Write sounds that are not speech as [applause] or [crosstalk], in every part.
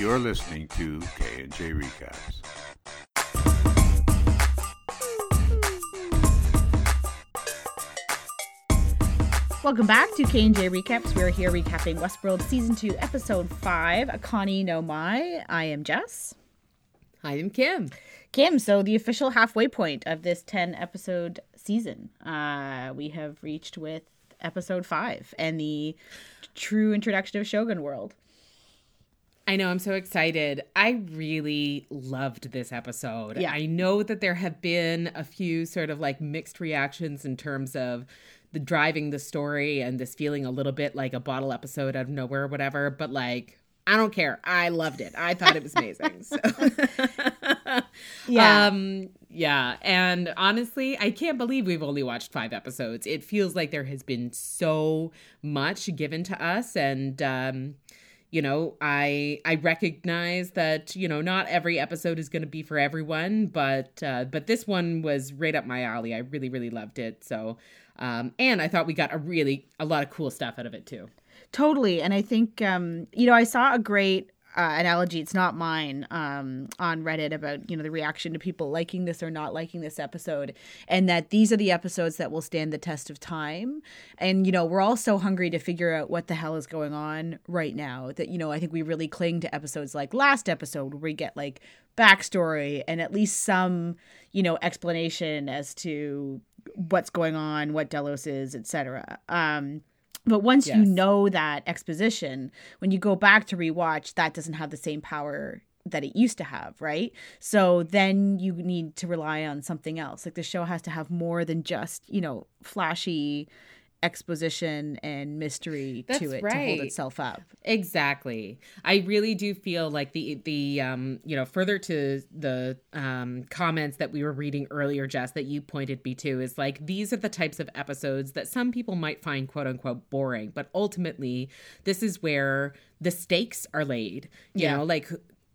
You're listening to K&J Recaps. Welcome back to K&J Recaps. We're here recapping Westworld Season 2, Episode 5, Akane No Mai. I am Jess. Hi, I'm Kim. Kim, so the official halfway point of this 10 episode season. Uh, we have reached with Episode 5 and the true introduction of Shogun World. I know, I'm so excited. I really loved this episode. Yeah. I know that there have been a few sort of like mixed reactions in terms of the driving the story and this feeling a little bit like a bottle episode out of nowhere or whatever, but like I don't care. I loved it. I thought it was amazing. So [laughs] Yeah. Um yeah, and honestly, I can't believe we've only watched 5 episodes. It feels like there has been so much given to us and um you know i i recognize that you know not every episode is going to be for everyone but uh but this one was right up my alley. I really really loved it. So um and i thought we got a really a lot of cool stuff out of it too. Totally. And I think, um, you know, I saw a great uh, analogy, it's not mine, um, on Reddit about, you know, the reaction to people liking this or not liking this episode. And that these are the episodes that will stand the test of time. And, you know, we're all so hungry to figure out what the hell is going on right now that, you know, I think we really cling to episodes like last episode where we get like backstory and at least some, you know, explanation as to what's going on, what Delos is, etc. Um, but once you know that exposition, when you go back to rewatch, that doesn't have the same power that it used to have, right? So then you need to rely on something else. Like the show has to have more than just, you know, flashy exposition and mystery That's to it to hold itself up. Exactly. I really do feel like the the um you know further to the um comments that we were reading earlier Jess that you pointed me to is like these are the types of episodes that some people might find quote unquote boring but ultimately this is where the stakes are laid. You Yeah. know like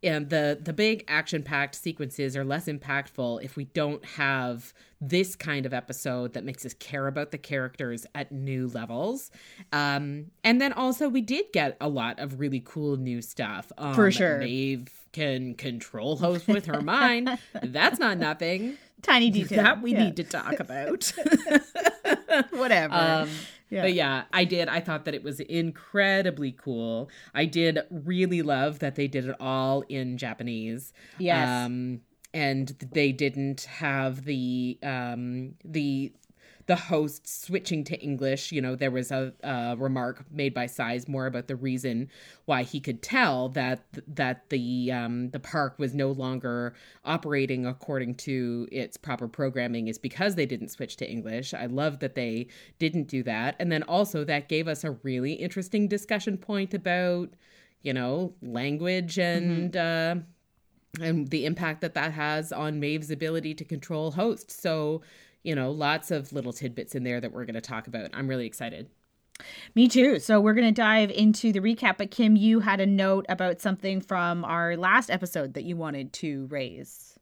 and the the big action packed sequences are less impactful if we don't have this kind of episode that makes us care about the characters at new levels um and then also we did get a lot of really cool new stuff um, For sure. Maeve can control host with her mind that's not nothing Tiny detail. that we Yeah. need to talk about [laughs] [laughs] whatever. um, Yeah. But yeah, I did. I thought that it was incredibly cool. I did really love that they did it all in Japanese. Yes. Um, and they didn't have the um, the the host switching to English. You know, there was a, a remark made by Sizemore about the reason why he could tell that that the um, the park was no longer operating according to its proper programming is because they didn't switch to English. I love that they didn't do that, and then also that gave us a really interesting discussion point about you know language and. Uh, and the impact that that has on Maeve's ability to control hosts. So, you know, lots of little tidbits in there that we're going to talk about. I'm really excited. Me too. So we're going to dive into the recap. But Kim, you had a note about something from our last episode that you wanted to raise.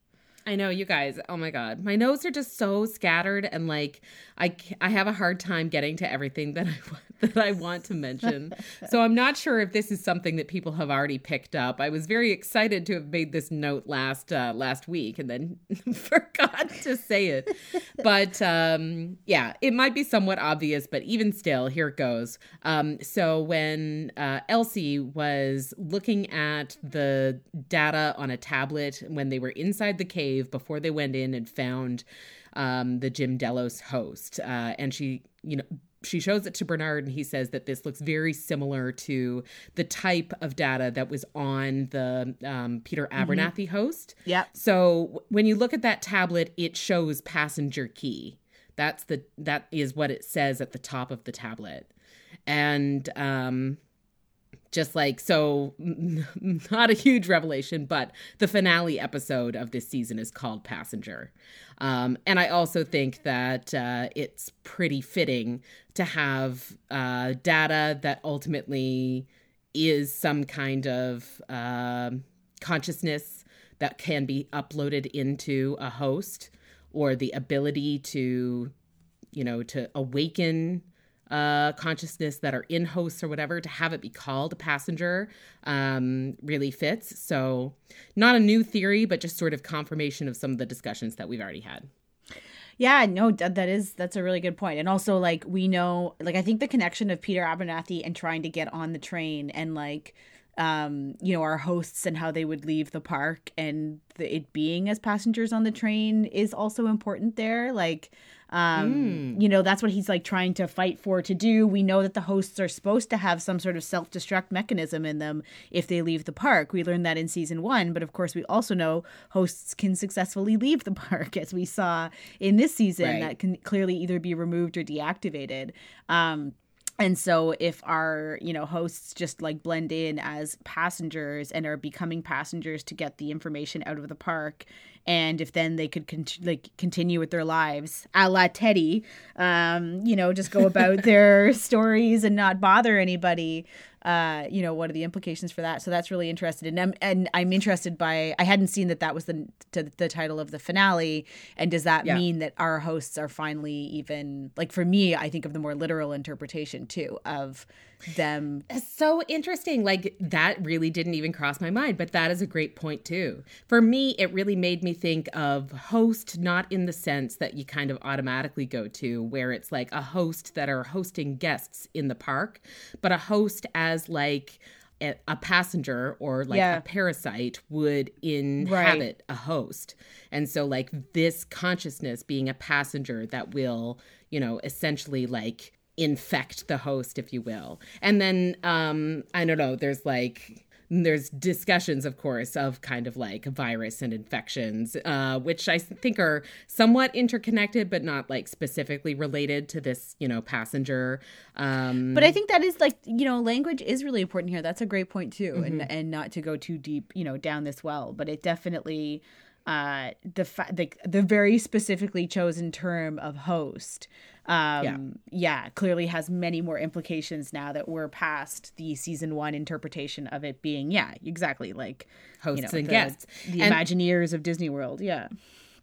I know you guys. Oh my god, my notes are just so scattered, and like I, I have a hard time getting to everything that I [laughs] that I want to mention. so I'm not sure if this is something that people have already picked up. I was very excited to have made this note last uh, last week, and then [laughs] forgot to say it. But um, yeah, it might be somewhat obvious, but even still, here it goes. Um, so when uh, Elsie was looking at the data on a tablet when they were inside the cave before they went in and found um, the Jim Delos host, uh, and she, you know. She shows it to Bernard, and he says that this looks very similar to the type of data that was on the um, Peter Abernathy host. Yeah. So when you look at that tablet, it shows passenger key. That's the that is what it says at the top of the tablet, and um, just like so, [laughs] not a huge revelation, but the finale episode of this season is called Passenger, um, and I also think that uh, it's pretty fitting to have uh, data that ultimately is some kind of um consciousness that can be uploaded into a host or the ability to you know to awaken uh, consciousness that are in hosts or whatever to have it be called a passenger um, really fits. So, not a new theory, but just sort of confirmation of some of the discussions that we've already had. Yeah, no, that is that's a really good point. And also like we know like I think the connection of Peter Abernathy and trying to get on the train and like um you know our hosts and how they would leave the park and the, it being as passengers on the train is also important there like um mm. you know that's what he's like trying to fight for to do we know that the hosts are supposed to have some sort of self-destruct mechanism in them if they leave the park we learned that in season 1 but of course we also know hosts can successfully leave the [laughs] park as we saw in this season right. that can clearly either be removed or deactivated um and so if our you know hosts just like blend in as passengers and are becoming passengers to get the information out of the park and if then they could con- like continue with their lives a la teddy um you know just go about [laughs] their stories and not bother anybody uh, you know, what are the implications for that? So that's really interested, and I'm and I'm interested by. I hadn't seen that that was the the title of the finale, and does that yeah. mean that our hosts are finally even like for me? I think of the more literal interpretation too of them. So interesting. Like that really didn't even cross my mind, but that is a great point too. For me, it really made me think of host not in the sense that you kind of automatically go to where it's like a host that are hosting guests in the park, but a host as like a passenger or like yeah. a parasite would inhabit right. a host. And so like this consciousness being a passenger that will, you know, essentially like infect the host, if you will. And then um, I don't know, there's like there's discussions, of course, of kind of like virus and infections, uh, which I think are somewhat interconnected, but not like specifically related to this, you know, passenger. Um, but I think that is like, you know, language is really important here. That's a great point too, mm-hmm. and and not to go too deep, you know, down this well, but it definitely uh the fa- the the very specifically chosen term of host. Um yeah. yeah clearly has many more implications now that we're past the season one interpretation of it being yeah exactly like hosts you know, and the, guests. the and, imagineers of disney world yeah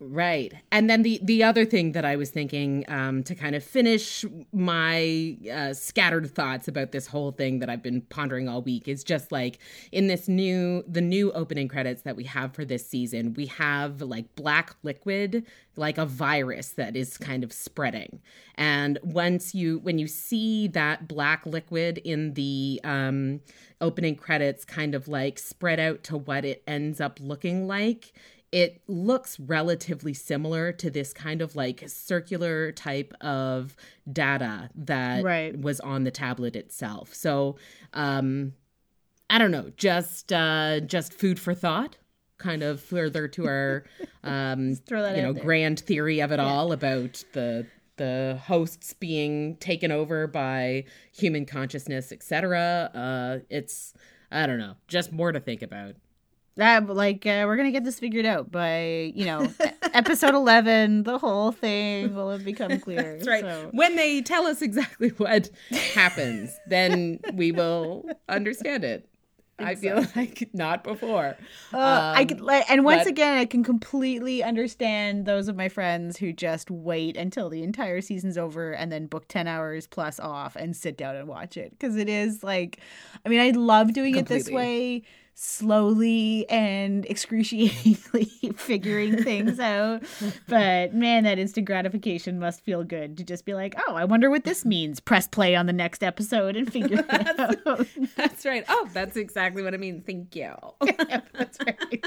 Right. And then the the other thing that I was thinking um, to kind of finish my uh, scattered thoughts about this whole thing that I've been pondering all week is just like in this new the new opening credits that we have for this season, we have like black liquid like a virus that is kind of spreading. And once you when you see that black liquid in the um, opening credits kind of like spread out to what it ends up looking like it looks relatively similar to this kind of like circular type of data that right. was on the tablet itself. So, um, I don't know, just uh, just food for thought, kind of further to our [laughs] um, you know grand theory of it yeah. all about the the hosts being taken over by human consciousness, etc. Uh, it's I don't know, just more to think about that like uh, we're gonna get this figured out by you know episode 11 the whole thing will have become [laughs] clear that's right so. when they tell us exactly what happens then we will understand it I feel like not before. Uh, um, I could, like, and once but, again, I can completely understand those of my friends who just wait until the entire season's over and then book ten hours plus off and sit down and watch it because it is like, I mean, I love doing completely. it this way slowly and excruciatingly [laughs] figuring things out. But man, that instant gratification must feel good to just be like, oh, I wonder what this means. Press play on the next episode and figure it [laughs] out. That's right. Oh, that's exactly what I mean. Thank you. [laughs] yeah, that's right.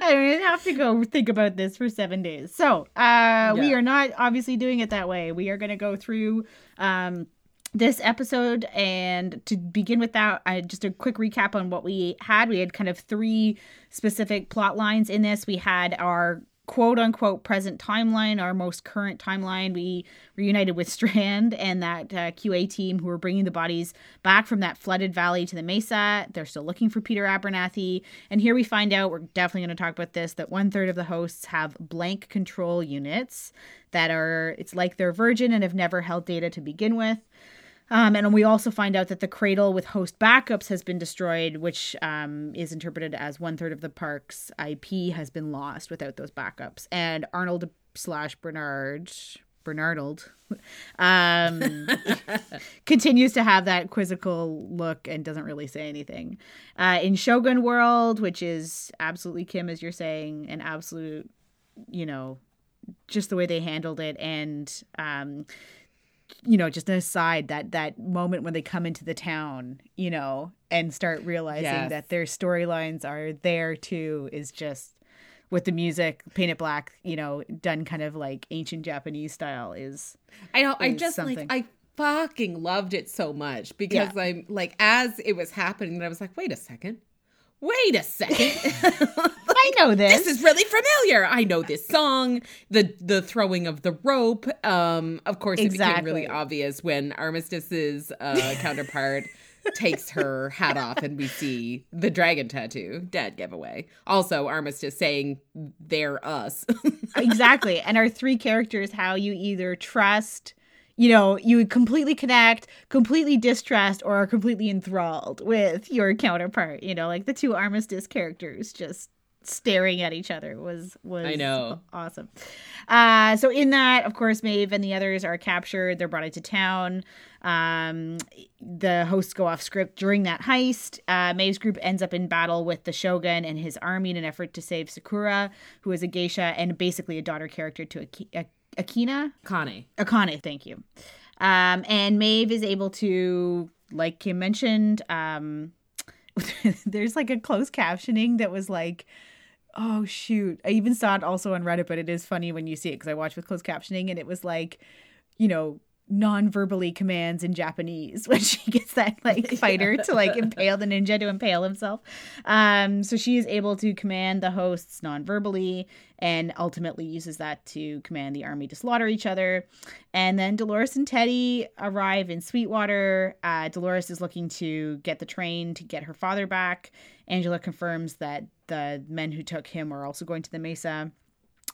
I don't have to go think about this for seven days. So uh, yeah. we are not obviously doing it that way. We are going to go through. Um, this episode and to begin with that I, just a quick recap on what we had. We had kind of three specific plot lines in this. We had our quote unquote present timeline our most current timeline. We reunited with [laughs] strand and that uh, qa team who were bringing the bodies back from that flooded valley to the mesa. They're still looking for peter abernathy. And here we find out we're definitely going to talk about this that one third of the hosts have blank control units that are it's like they're virgin and have never held data to begin with um, and we also find out that the cradle with host backups has been destroyed, which um, is interpreted as one third of the park's IP has been lost without those backups. And Arnold slash Bernard, Bernardold, [laughs] um, [laughs] continues to have that quizzical look and doesn't really say anything. Uh, in Shogun World, which is absolutely Kim, as you're saying, an absolute, you know, just the way they handled it and um you know just an aside that that moment when they come into the town you know and start realizing Yes. that their storylines are there too is just with the music Paint It Black you know done kind of like ancient japanese style is I know. I just something. like I fucking loved it so much because I'm like as it was happening, I was like, wait a second, wait a second. [laughs] i know this, this is really familiar. I know this song. The the throwing of the rope. Um, of course, it became really obvious when Armistice's uh, counterpart takes her hat off and we see the dragon tattoo. Dead giveaway. Also, Armistice saying they're us. [laughs] exactly and our three characters how you either trust you know you would completely connect completely distrust or are completely enthralled with your counterpart you know like the two armistice characters just staring at each other was was I know. awesome. Uh so in that of course maeve and the others are captured. They're brought into town. Um the hosts go off script during that heist. Uh maeve's group ends up in battle with the shogun and his army in an effort to save sakura who is a geisha and basically a daughter character to Ak- akina Connie. Akane, thank you. Um, and Maeve is able to, like Kim mentioned, um, [laughs] there's like a closed captioning that was like, oh shoot. I even saw it also on Reddit, but it is funny when you see it because I watched with closed captioning and it was like, you know, non-verbally commands in Japanese [laughs] when she gets that like [laughs] fighter to like impale the ninja to impale himself. Um, so she is able to command the hosts non-verbally and ultimately uses that to command the army to slaughter each other. And then Dolores and Teddy arrive in Sweetwater. Uh, Dolores is looking to get the train to get her father back. Angela confirms that the men who took him are also going to the Mesa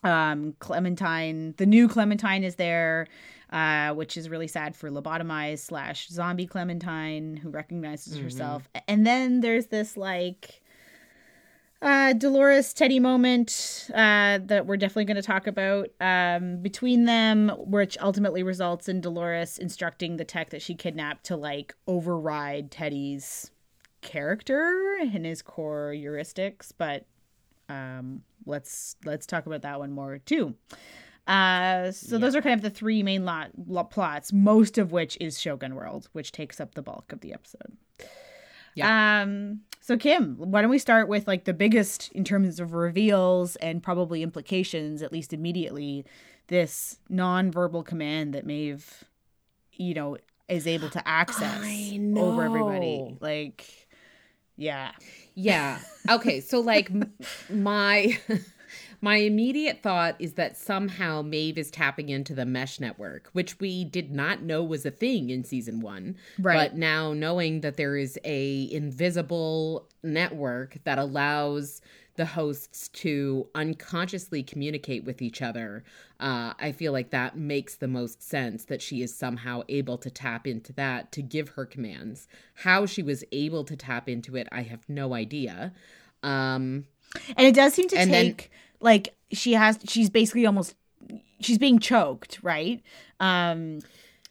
um clementine the new clementine is there uh which is really sad for lobotomized slash zombie clementine who recognizes herself. And then there's this like uh dolores teddy moment uh that we're definitely going to talk about um between them which ultimately results in dolores instructing the tech that she kidnapped to like override teddy's character and his core heuristics but um let's let's talk about that one more too. Uh so those are kind of the three main lot, lot plots most of which is shogun world which takes up the bulk of the episode. Um so kim why don't we start with like the biggest in terms of reveals and probably implications at least immediately this non-verbal command that maeve you know is able to access over everybody like yeah Yeah. Okay. So like my [laughs] my immediate thought is that somehow Maeve is tapping into the mesh network, which we did not know was a thing in season 1. Right. But now knowing that there is a invisible network that allows the hosts to unconsciously communicate with each other, uh, I feel like that makes the most sense that she is somehow able to tap into that to give her commands. How she was able to tap into it, I have no idea. Um, And it does seem to And then- take like she has she's basically almost she's being choked, right? Um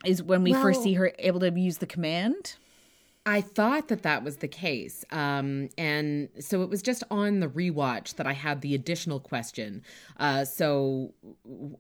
is when we first see her able to use the command. I thought that that was the case. Um, and so it was just on the rewatch that I had the additional question. Uh, so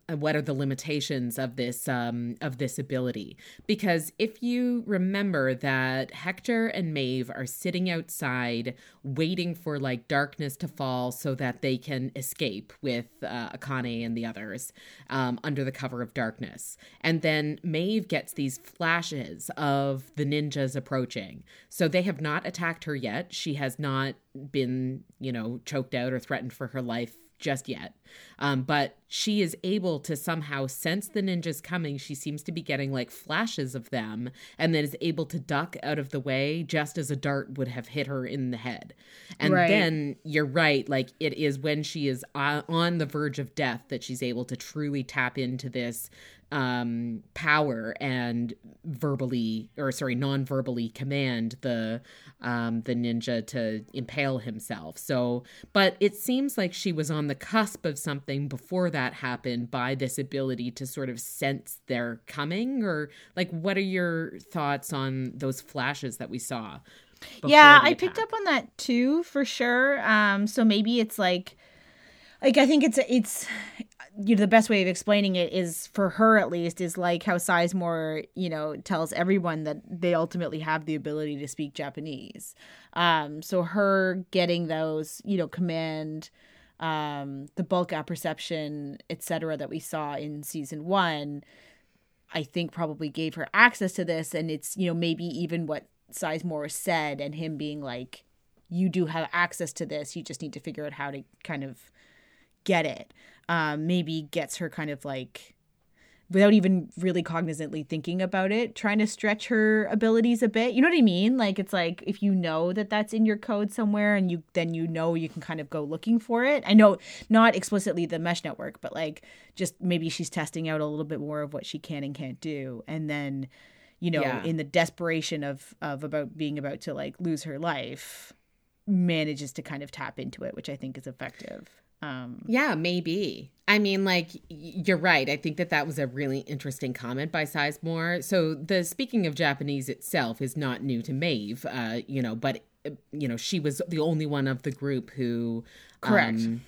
what are the limitations of this um, of this ability? Because if you remember that Hector and Maeve are sitting outside waiting for like darkness to fall so that they can escape with uh, Akane and the others um, under the cover of darkness. And then Maeve gets these flashes of the ninjas approaching. So they have not attacked her yet. She has not been, you know, choked out or threatened for her life just yet. Um, but she is able to somehow sense the ninjas coming. She seems to be getting like flashes of them and then is able to duck out of the way just as a dart would have hit her in the head. And Right. then you're right. Like it is when she is on, on the verge of death that she's able to truly tap into this um, power and verbally or sorry non-verbally command the um, the ninja to impale himself. So but it seems like she was on the cusp of something before that happened by this ability to sort of sense their coming or like what are your thoughts on those flashes that we saw yeah i picked up on that too for sure. Um so maybe it's like like i think it's it's you know the best way of explaining it is for her at least is like how Sizemore you know tells everyone that they ultimately have the ability to speak Japanese. Um, so her getting those you know command, um, the bulk apperception, etc. that we saw in season one, I think probably gave her access to this, and it's you know maybe even what Sizemore said and him being like, you do have access to this, you just need to figure out how to kind of get it um, maybe gets her kind of like without even really cognizantly thinking about it trying to stretch her abilities a bit. You know what i mean? Like it's like if you know that that's in your code somewhere and you then you know you can kind of go looking for it. I know not explicitly the mesh network but like just maybe she's testing out a little bit more of what she can and can't do. And then you know yeah. in the desperation of of about being about to like lose her life manages to kind of tap into it which i think is effective um, yeah, maybe. I mean, like you're right. I think that that was a really interesting comment by Sizemore. So the speaking of Japanese itself is not new to Maeve, uh, you know, but uh, you know she was the only one of the group who, correct. Um,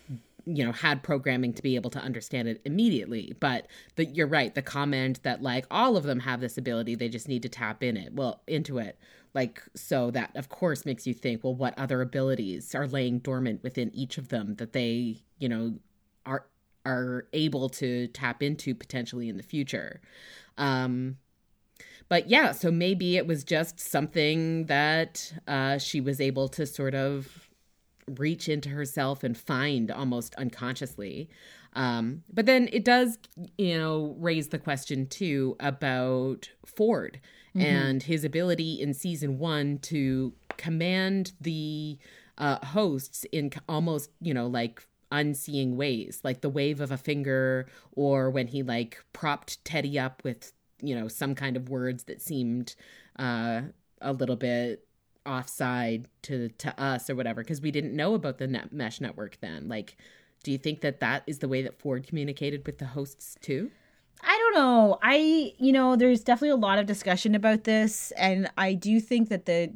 you know had programming to be able to understand it immediately but the, you're right the comment that like all of them have this ability they just need to tap in it well into it like so that of course makes you think well what other abilities are laying dormant within each of them that they you know are are able to tap into potentially in the future. Um but yeah so maybe it was just something that uh she was able to sort of reach into herself and find almost unconsciously. Um, but then it does, you know, raise the question too about Ford mm-hmm. and his ability in season one to command the uh, hosts in almost, you know, like unseeing ways, like the wave of a finger, or when he like propped Teddy up with, you know, some kind of words that seemed uh, a little bit offside to to us or whatever because we didn't know about the net mesh network then like do you think that that is the way that ford communicated with the hosts too I don't know. I you know, there's definitely a lot of discussion about this and I do think that the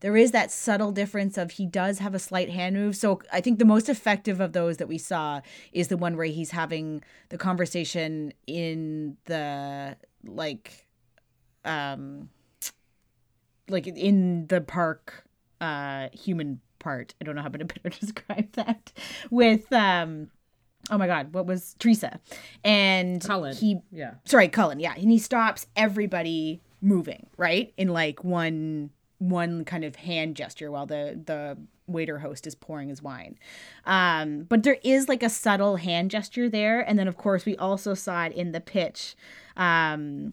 there is that subtle difference of he does have a slight hand move. So I think the most effective of those that we saw is the one where he's having the conversation in the like um like in the park uh human part. I don't know how to [laughs] better describe that with um oh my god, what was Theresa? And Cullen. He yeah. Sorry, Cullen. Yeah, and he stops everybody moving right in like one one kind of hand gesture while the the waiter host is pouring his wine. Um, but there is like a subtle hand gesture there, and then of course we also saw it in the pitch. Um,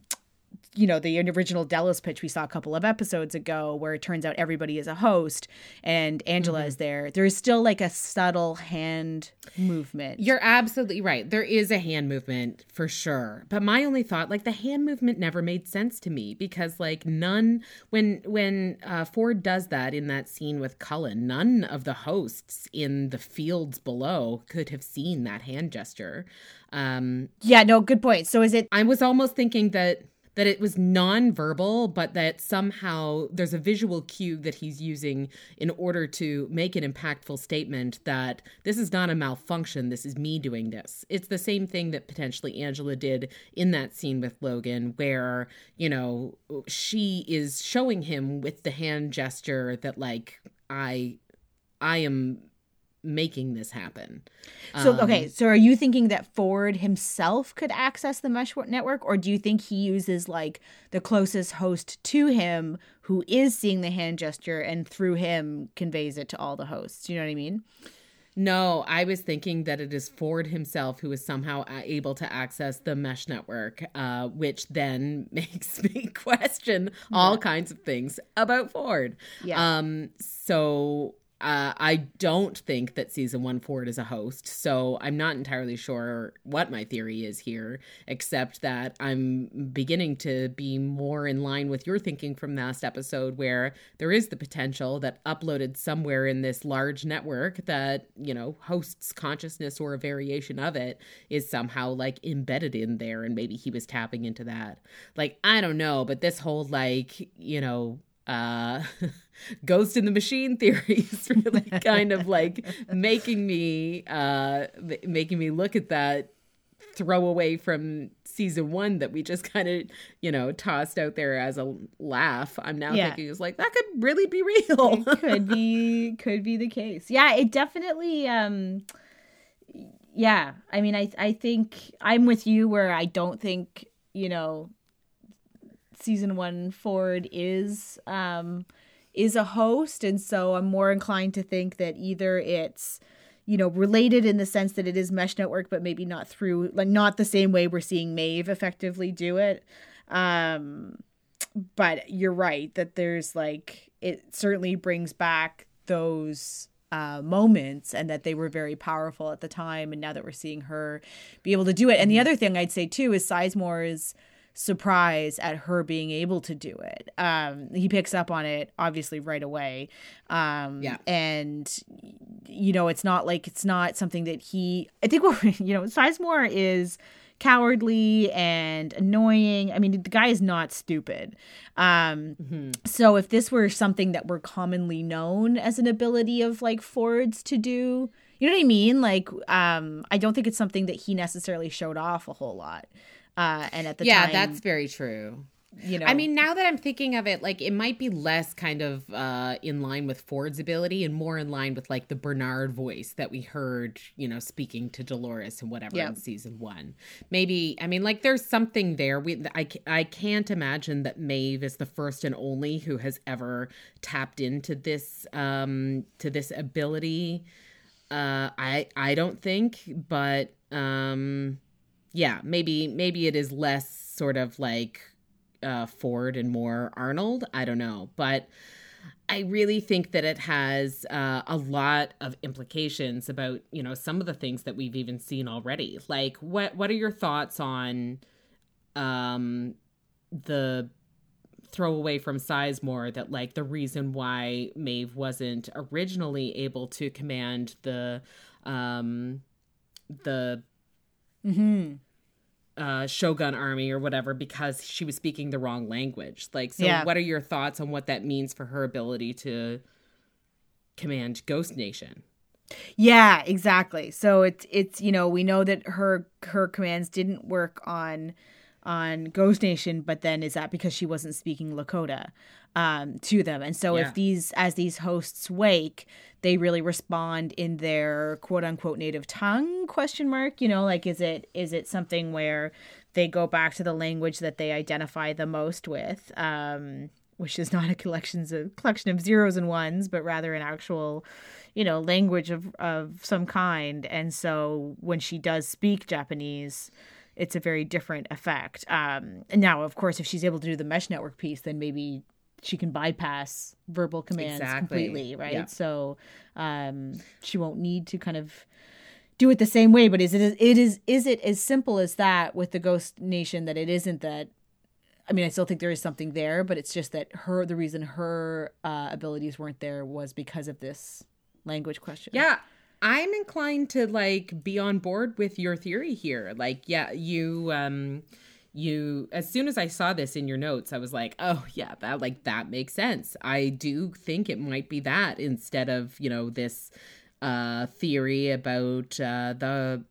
you know the original Delos pitch we saw a couple of episodes ago, where it turns out everybody is a host and Angela mm-hmm. is there. There is still like a subtle hand movement. You're absolutely right. There is a hand movement for sure. But my only thought, like the hand movement, never made sense to me because like none when when uh, Ford does that in that scene with Cullen, none of the hosts in the fields below could have seen that hand gesture. Um, yeah, no, good point. So is it? I was almost thinking that that it was nonverbal, but that somehow there's a visual cue that he's using in order to make an impactful statement that this is not a malfunction, this is me doing this. It's the same thing that potentially Angela did in that scene with Logan, where, you know, she is showing him with the hand gesture that, like, I. I am making this happen. So, um, okay, so are you thinking that Ford himself could access the mesh network, or do you think he uses like the closest host to him who is seeing the hand gesture and through him conveys it to all the hosts? You know what I mean? No, I was thinking that it is Ford himself who is somehow able to access the mesh network, uh, which then [laughs] makes me question all kinds of things about Ford. Yeah. Um, so uh, I don't think that season one Ford is a host, so I'm not entirely sure what my theory is here, except that I'm beginning to be more in line with your thinking from last episode, where there is the potential that uploaded somewhere in this large network that, you know, hosts consciousness or a variation of it is somehow like embedded in there, and maybe he was tapping into that. Like, I don't know, but this whole, like, you know, uh [laughs] ghost in the machine theories [laughs] really [laughs] kind of like making me uh making me look at that throwaway from season one that we just kind of you know tossed out there as a laugh. I'm now Yeah. thinking it's like that could really be real. It could be could be the case. Yeah it definitely um yeah. I mean i i think i'm with you where i don't think you know season one ford is um is a host. And so i'm more inclined to think that either it's you know related in the sense that it is mesh network but maybe not through like not the same way we're seeing Maeve effectively do it. Um but you're right that there's like it certainly brings back those uh, moments and that they were very powerful at the time. And now that we're seeing her be able to do it. And the other thing i'd say too is sizemore's surprise at her being able to do it. Um he picks up on it obviously right away. Um Yeah. and you know it's not like it's not something that he i think what [laughs] you know sizemore is cowardly and annoying. I mean the guy is not stupid. Um so if this were something that were commonly known as an ability of like fords to do you know what i mean? Like um i don't think it's something that he necessarily showed off a whole lot uh and at the yeah time that's very true you know I mean, now that I'm thinking of it, like it might be less kind of uh, in line with Ford's ability and more in line with like the Bernard voice that we heard, you know, speaking to Dolores and whatever Yeah. in season one. Maybe, I mean, like there's something there. We, I, I can't imagine that Maeve is the first and only who has ever tapped into this, um, to this ability. Uh, I, I don't think, but, um, yeah, maybe, maybe it is less sort of like uh, Ford and more Arnold. I don't know, but I really think that it has uh, a lot of implications about you know some of the things that we've even seen already. Like, what what are your thoughts on um, the throwaway from Sizemore that like the reason why Maeve wasn't originally able to command the um, the Mhm. uh, Shogun army or whatever because she was speaking the wrong language. Like, so Yeah. what are your thoughts on what that means for her ability to command Ghost Nation? Yeah, exactly. So it's it's you know we know that her her commands didn't work on on Ghost Nation, but then is that because she wasn't speaking Lakota um, to them? And so Yeah. if these as these hosts wake, they really respond in their quote unquote native tongue? Question mark. You know, like is it is it something where they go back to the language that they identify the most with? Um, which is not a collections of collection of zeros and ones, but rather an actual, you know, language of of some kind. And so when she does speak Japanese, it's a very different effect. Um, and now, of course, if she's able to do the mesh network piece, then maybe she can bypass verbal commands Exactly. completely, right? Yeah. So um, she won't need to kind of do it the same way. But is it it is is it as simple as that with the Ghost Nation that it isn't that I mean, I still think there is something there, but it's just that her the reason her uh, abilities weren't there was because of this language question. Yeah, I'm inclined to like be on board with your theory here. Like, yeah, you um you as soon as I saw this in your notes, I was like, "Oh, yeah, that like that makes sense." I do think it might be that instead of, you know, this uh theory about uh the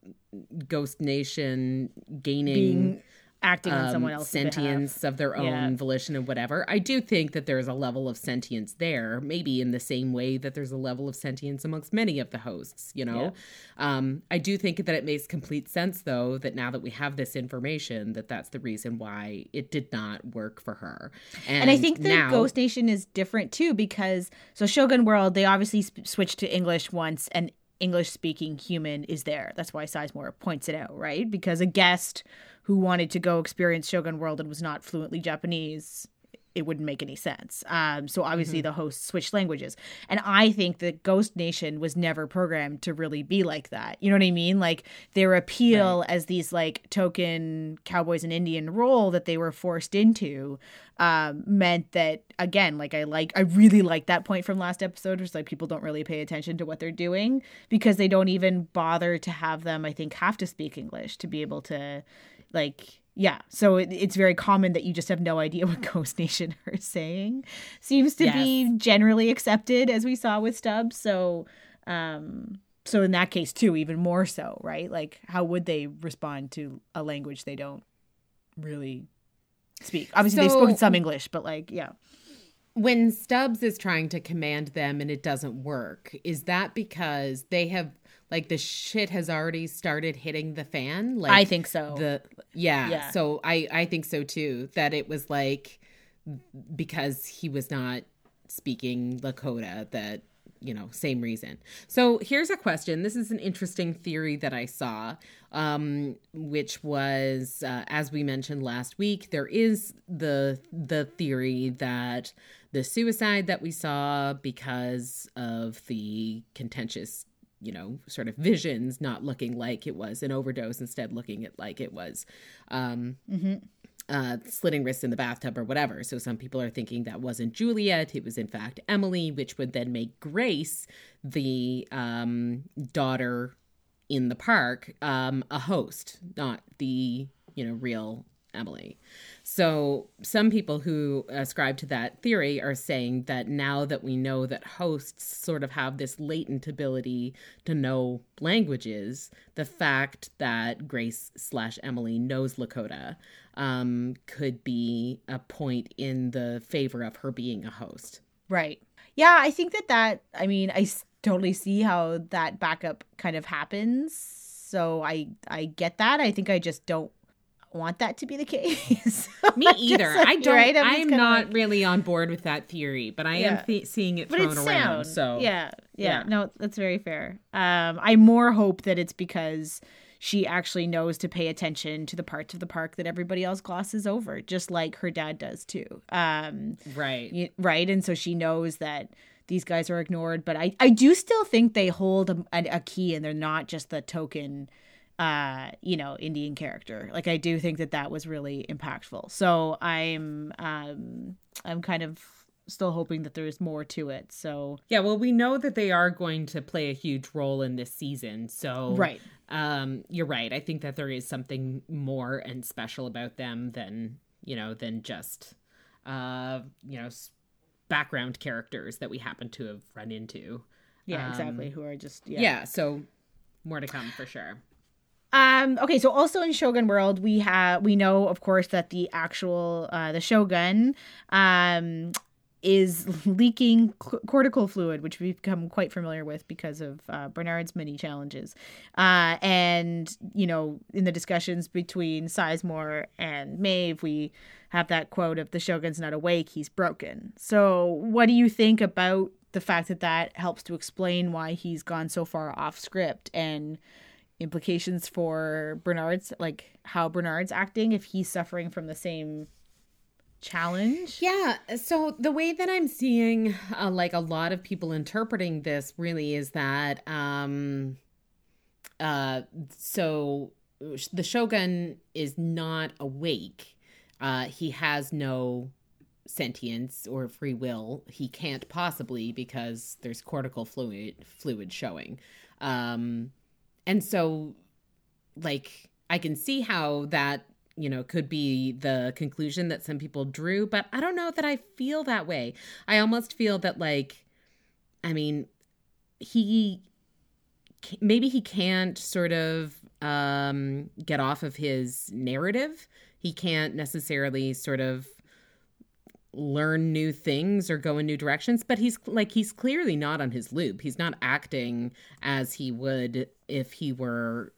Ghost Nation gaining being acting on um, someone else's sentience behalf. of their own Yeah. volition and whatever. I do think that there's a level of sentience there, maybe in the same way that there's a level of sentience amongst many of the hosts, you know? Um, I do think that it makes complete sense, though, that now that we have this information, that that's the reason why it did not work for her. And, And I think the now, Ghost Nation is different too because so Shogun World they obviously sp- switched to English once and English speaking human is there. That's why Sizemore points it out, right? Because a guest who wanted to go experience Shogun World and was not fluently Japanese it wouldn't make any sense. Um, so obviously mm-hmm. the hosts switched languages, and I think that Ghost Nation was never programmed to really be like that. You know what I mean? Like their appeal right. as these like token cowboys and Indian role that they were forced into um, meant that again, like I like I really like that point from last episode, which like people don't really pay attention to what they're doing because they don't even bother to have them. I think have to speak English to be able to like yeah, so it, it's very common that you just have no idea [laughs] what Ghost Nation are saying. Seems to yes. be generally accepted, as we saw with Stubbs. So, um, so in that case too, even more so, right? Like, how would they respond to a language they don't really speak? Obviously, so, they've spoken some English, but like, yeah. When Stubbs is trying to command them and it doesn't work, is that because they have like the shit has already started hitting the fan like i think so. the yeah, yeah. so i i think so too that it was like because he was not speaking lakota that you know same reason. So here's a question. This is an interesting theory that i saw um, which was uh, as we mentioned last week there is the the theory that the suicide that we saw because of the contentious you know, sort of visions not looking like it was an overdose, instead looking at like it was um, mm-hmm. uh, slitting wrists in the bathtub or whatever. So some people are thinking that wasn't Juliet, it was in fact Emily, which would then make Grace, the um, daughter in the park, um, a host, not the you know real Emily. So, some people who ascribe to that theory are saying that now that we know that hosts sort of have this latent ability to know languages, the fact that Grace slash Emily knows Lakota um, could be a point in the favor of her being a host. Right. Yeah, I think that that, I mean, I totally see how that backup kind of happens. So I I get that. I think I just don't want that to be the case. [laughs] Me either. Like, I don't. Right? I'm, I'm not like, really on board with that theory, but I yeah. am th- seeing it thrown around. So yeah, yeah, yeah, no, that's very fair. Um, I more hope that it's because she actually knows to pay attention to the parts of the park that everybody else glosses over, just like her dad does too. Um, right, right, and so she knows that these guys are ignored, but I I do still think they hold a, a key, and they're not just the token uh, you know, Indian character. Like I do think that that was really impactful. So I'm um I'm kind of still hoping that there's more to it. So Yeah, well we know that they are going to play a huge role in this season. So Right. Um you're right. I think that there is something more and special about them than, you know, than just uh, you know, background characters that we happen to have run into. Yeah, um, exactly. Who are just yeah. Yeah, so more to come for sure. Um, okay, so also in Shogun World, we have we know, of course, that the actual uh, the Shogun um, is [laughs] leaking cortical fluid, which we've become quite familiar with because of uh, Bernard's mini challenges. Uh, and, you know, in the discussions between Sizemore and Maeve, we have that quote of the Shogun's not awake, he's broken. So, what do you think about the fact that that helps to explain why he's gone so far off script and implications for Bernard's like how Bernard's acting if he's suffering from the same challenge. Yeah, so the way that I'm seeing uh, like a lot of people interpreting this really is that um uh so the shogun is not awake. Uh he has no sentience or free will. He can't possibly because there's cortical fluid fluid showing. Um and so like I can see how that you know could be the conclusion that some people drew but I don't know that I feel that way. I almost feel that like I mean he maybe he can't sort of um get off of his narrative. He can't necessarily sort of learn new things or go in new directions but he's like he's clearly not on his loop he's not acting as he would if he were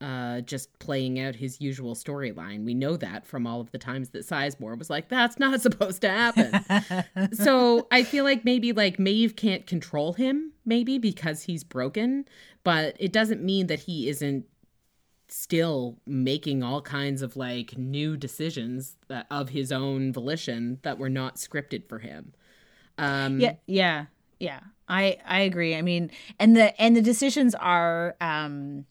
uh, just playing out his usual storyline. We know that from all of the times that Sizemore was like, "That's not [laughs] supposed to happen." [laughs] so I feel like maybe like Maeve can't control him, maybe because he's broken, but it doesn't mean that he isn't still making all kinds of like new decisions that, of his own volition that were not scripted for him. Um, yeah, yeah, yeah. I I agree. I mean, and the and the decisions are um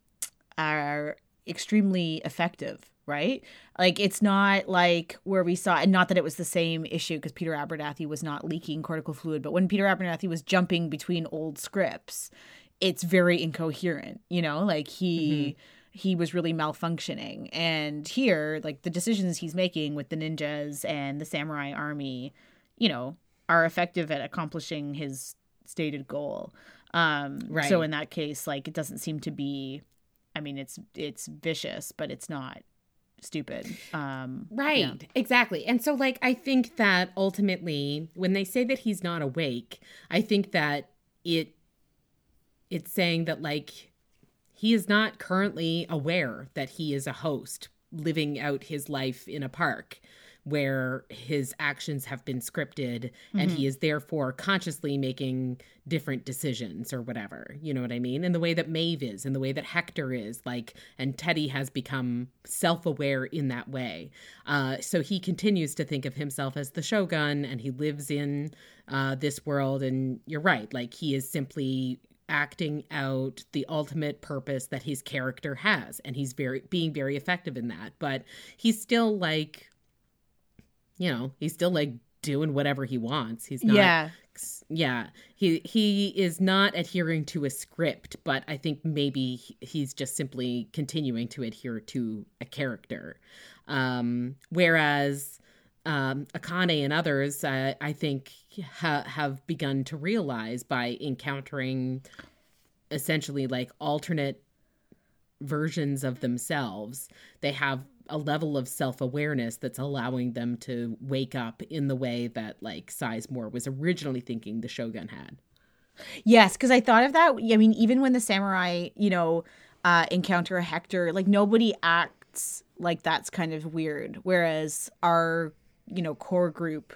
are extremely effective right? Like it's not like where we saw, and not that it was the same issue because Peter Abernathy was not leaking cortical fluid, but when Peter Abernathy was jumping between old scripts, it's very incoherent, you know, like he. Mm-hmm. He was really malfunctioning. And here, like the decisions he's making with the ninjas and the samurai army, you know, are effective at accomplishing his stated goal. Um, right. So in that case, like it doesn't seem to be. I mean, it's it's vicious, but it's not stupid. Um, right. Yeah. Exactly. And so, like, I think that ultimately, when they say that he's not awake, I think that it it's saying that like he is not currently aware that he is a host living out his life in a park where his actions have been scripted mm-hmm. and he mm-hmm. is therefore consciously making different decisions or whatever. You know what I mean? And the way that Maeve is and the way that Hector is, like, and Teddy has become self aware in that way. Uh, so he continues to think of himself as the shogun and he lives in uh, this world. And you're right, like, he is simply acting out the ultimate purpose that his character has and he's very being very effective in that but he's still like you know, he's still like doing whatever he wants. He's not Yeah. Yeah. He he is not adhering to a script, but I think maybe he's just simply continuing to adhere to a character. Um whereas um, Akane and others, uh, I think, ha- have begun to realize by encountering essentially like alternate versions of themselves, they have a level of self-awareness that's allowing them to wake up in the way that like Sizemore was originally thinking the shogun had. Yes, because I thought of that. I mean, even when the samurai, you know, uh, encounter a Hector, like nobody acts like that's kind of weird. Whereas our, you know, core group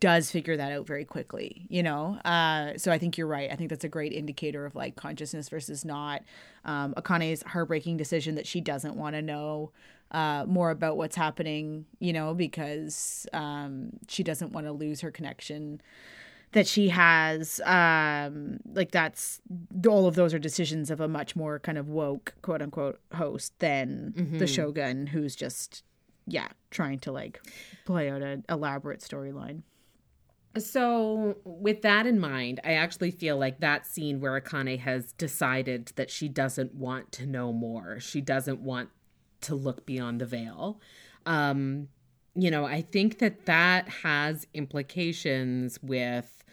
does figure that out very quickly, you know? Uh, so I think you're right. I think that's a great indicator of like consciousness versus not. Um, Akane's heartbreaking decision that she doesn't want to know uh, more about what's happening, you know, because um, she doesn't want to lose her connection that she has. Um, like that's all of those are decisions of a much more kind of woke, quote unquote, host than mm-hmm. the shogun who's just, yeah, trying to like play out an elaborate storyline. So, with that in mind, I actually feel like that scene where Akane has decided that she doesn't want to know more. She doesn't want to look beyond the veil. Um, you know, I think that that has implications with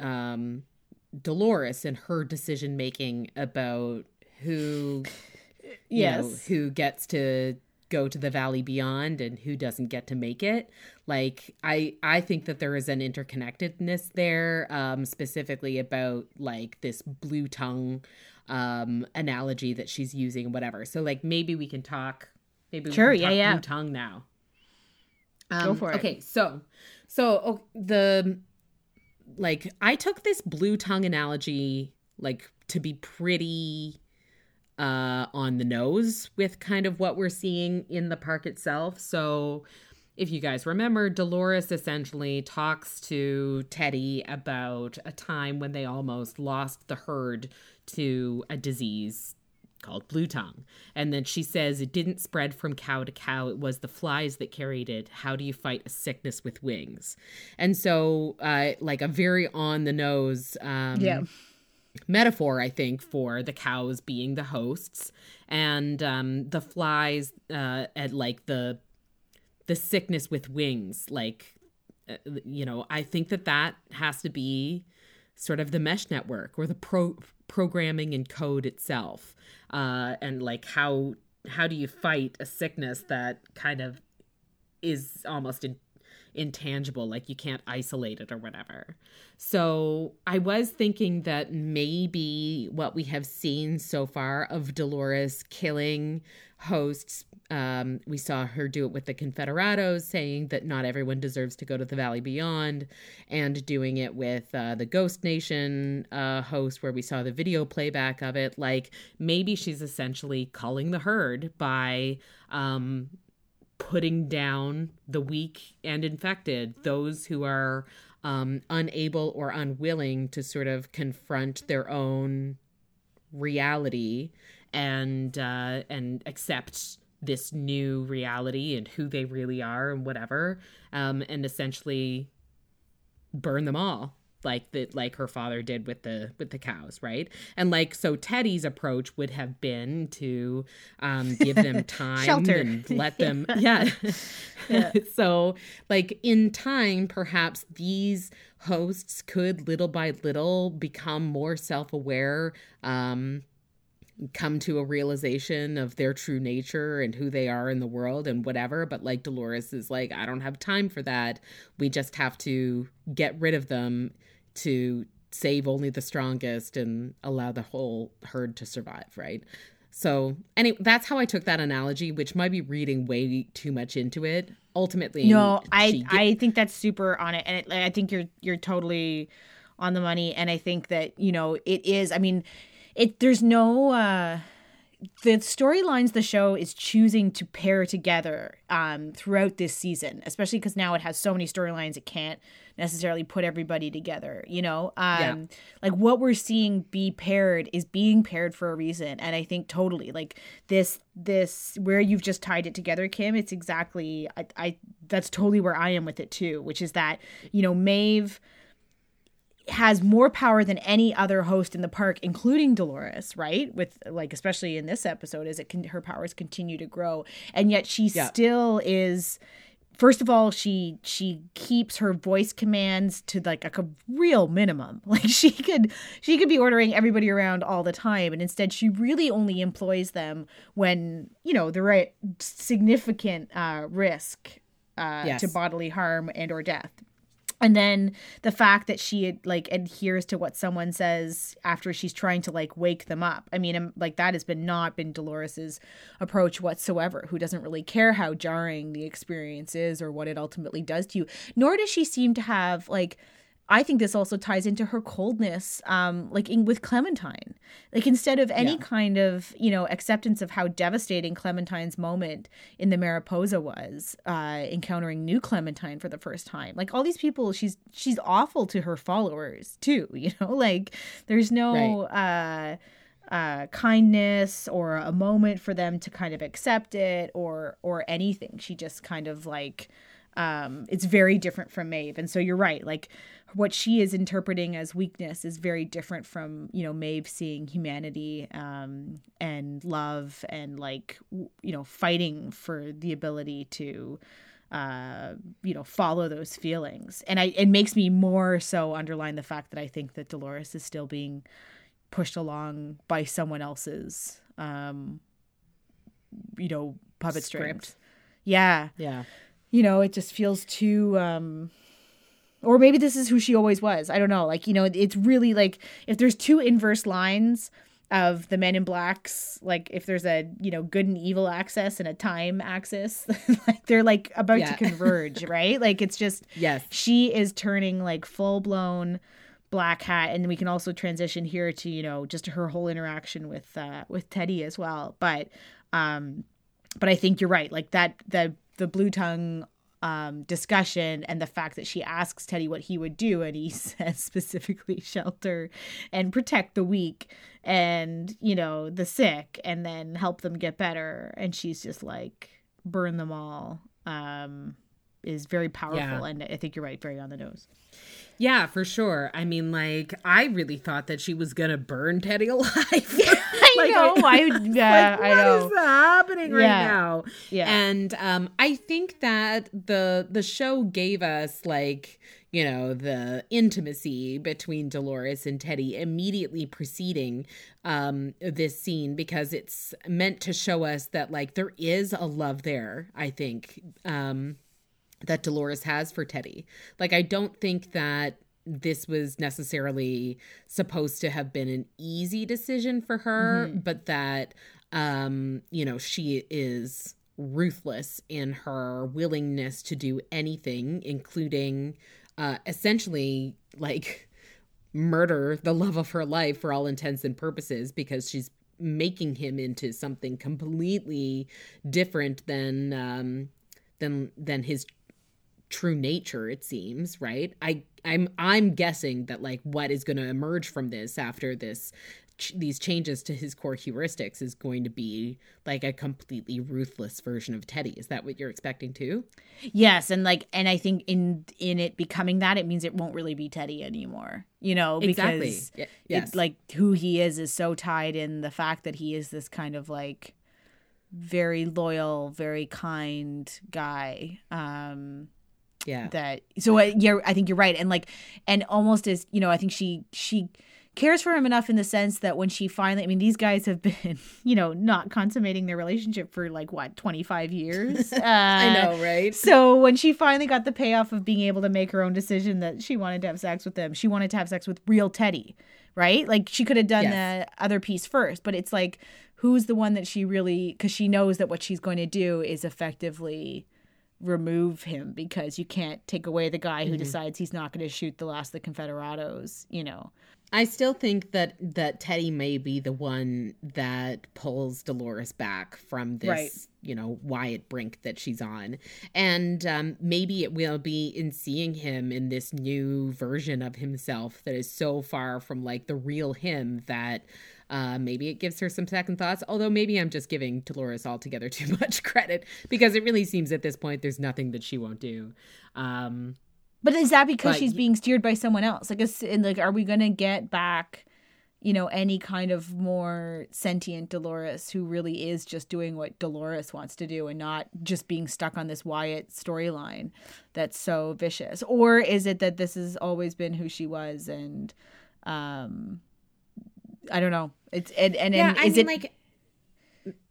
um, Dolores and her decision making about who, yes, know, who gets to go to the valley beyond and who doesn't get to make it like i i think that there is an interconnectedness there um specifically about like this blue tongue um analogy that she's using whatever. So like maybe we can talk maybe sure yeah yeah. Blue tongue now um, go for it. okay so so oh, the like i took this blue tongue analogy like to be pretty uh on the nose with kind of what we're seeing in the park itself. So if you guys remember, Dolores essentially talks to Teddy about a time when they almost lost the herd to a disease called blue tongue. And then she says it didn't spread from cow to cow, it was the flies that carried it. How do you fight a sickness with wings? And so, uh, like a very on the nose. Um, yeah metaphor, I think, for the cows being the hosts and um, the flies uh, at like the the sickness with wings like uh, you know i think that that has to be sort of the mesh network or the pro programming and code itself uh and like how how do you fight a sickness that kind of is almost in, intangible like you can't isolate it or whatever? So i was thinking that maybe what we have seen so far of dolores killing hosts. Um, we saw her do it with the Confederados, saying that not everyone deserves to go to the Valley Beyond, and doing it with uh, the Ghost Nation uh, host, where we saw the video playback of it. Like maybe she's essentially calling the herd by um, putting down the weak and infected, those who are um, unable or unwilling to sort of confront their own reality and uh, and accept this new reality and who they really are and whatever, um, and essentially burn them all like that like her father did with the with the cows right and like so teddy's approach would have been to um give them [laughs] time Shelter. and let [laughs] them yeah, Yeah. [laughs] so like in time perhaps these hosts could little by little become more self-aware um come to a realization of their true nature and who they are in the world and whatever. But like Dolores is like, I don't have time for that. We just have to get rid of them to save only the strongest and allow the whole herd to survive, right? So, anyway, that's how I took that analogy, which might be reading way too much into it. Ultimately, No, I I think that's super on it, and it, I think you're you're totally on the money, and I think that you know it is. I mean, it there's no uh the storylines the show is choosing to pair together um throughout this season, especially because now it has so many storylines it can't necessarily put everybody together you know um Yeah. like what we're seeing be paired is being paired for a reason and i think totally like this this where you've just tied it together kim it's exactly i, I that's totally where i am with it too which is that you know maeve has more power than any other host in the park including dolores right with like especially in this episode as it can her powers continue to grow and yet she Yeah. still is first of all she she keeps her voice commands to like a co- real minimum [laughs] like she could she could be ordering everybody around all the time and instead she really only employs them when you know the right significant uh risk uh Yes. to bodily harm and or death and then the fact that she like adheres to what someone says after she's trying to like wake them up. I mean um, like that has been not been dolores's approach whatsoever who doesn't really care how jarring the experience is or what it ultimately does to you. Nor does she seem to have like I think this also ties into her coldness, um, like in, with Clementine. Like instead of any Yeah. kind of you know acceptance of how devastating Clementine's moment in the Mariposa was, uh, encountering new Clementine for the first time. Like all these people, she's she's awful to her followers too. [laughs] You know, like there's no. Uh, uh, kindness or a moment for them to kind of accept it or or anything. She just kind of like um, it's very different from Maeve, and so you're right. Like what she is interpreting as weakness is very different from you know Maeve seeing humanity um, and love and like w- you know fighting for the ability to uh you know follow those feelings and i it makes me more so underline the fact that i think that dolores is still being pushed along by someone else's um you know puppet Script. strings yeah yeah. You know it just feels too um or maybe this is who she always was. I don't know. Like you know it's really like if there's two inverse lines of the men in blacks like if there's a you know good and evil axis and a time axis [laughs] like they're like about Yeah. to [laughs] converge right? Like it's just Yes. she is turning like full blown black hat and we can also transition here to you know just her whole interaction with uh with teddy as well. But um but i think you're right. Like that the the blue tongue um discussion and the fact that she asks teddy what he would do and he [laughs] says specifically shelter and protect the weak and you know the sick and then help them get better. And she's just like burn them all. Um is very powerful Yeah. and i think you're right very on the nose Yeah, for sure. I mean, like, I really thought that she was gonna burn Teddy [laughs] alive. [laughs] I Like, know. I, [laughs] yeah, like, I know. What is happening right now? Yeah. And um, I think that the the show gave us like you know the intimacy between Dolores and Teddy immediately preceding um, this scene because it's meant to show us that like there is a love there. I think. Um, that Dolores has for Teddy. Like I don't think that this was necessarily supposed to have been an easy decision for her, Mm-hmm. but that um, you know, she is ruthless in her willingness to do anything, including uh essentially like murder the love of her life for all intents and purposes because she's making him into something completely different than um than than his true nature it seems right i i'm i'm guessing that like what is going to emerge from this after this ch- these changes to his core heuristics is going to be like a completely ruthless version of teddy is that what you're expecting too Yes, and like and I think in in it becoming that it means it won't really be Teddy anymore. You know, Exactly. because it- yes. like who he is is so tied in the fact that he is this kind of like very loyal, very kind guy. Um yeah that so uh, yeah, I think you're right and like and almost as, you know, I think she she cares for him enough in the sense that when she finally I mean these guys have been, [laughs] you know, not consummating their relationship for like what, 25 years. Uh, [laughs] i know right so when she finally got the payoff of being able to make her own decision that she wanted to have sex with him, she wanted to have sex with real Teddy, right? Like she could have done Yes. the other piece first, but it's like who's the one that she really because she knows that what she's going to do is effectively remove him because you can't take away the guy who decides he's not going to shoot the last of the Confederados, you know. I still think that that Teddy may be the one that pulls Dolores back from this, Right. you know, Wyatt brink that she's on, and um, maybe it will be in seeing him in this new version of himself that is so far from like the real him that. Uh, maybe it gives her some second thoughts, although maybe I'm just giving Dolores altogether [laughs] too much credit because it really seems at this point there's nothing that she won't do. Um, But is that because she's y- being steered by someone else? Like, is, and like, are we going to get back, you know, any kind of more sentient Dolores who really is just doing what Dolores wants to do and not just being stuck on this Wyatt storyline that's so vicious? Or is it that this has always been who she was and, um, I don't know. It's and and, yeah, and I is mean, it like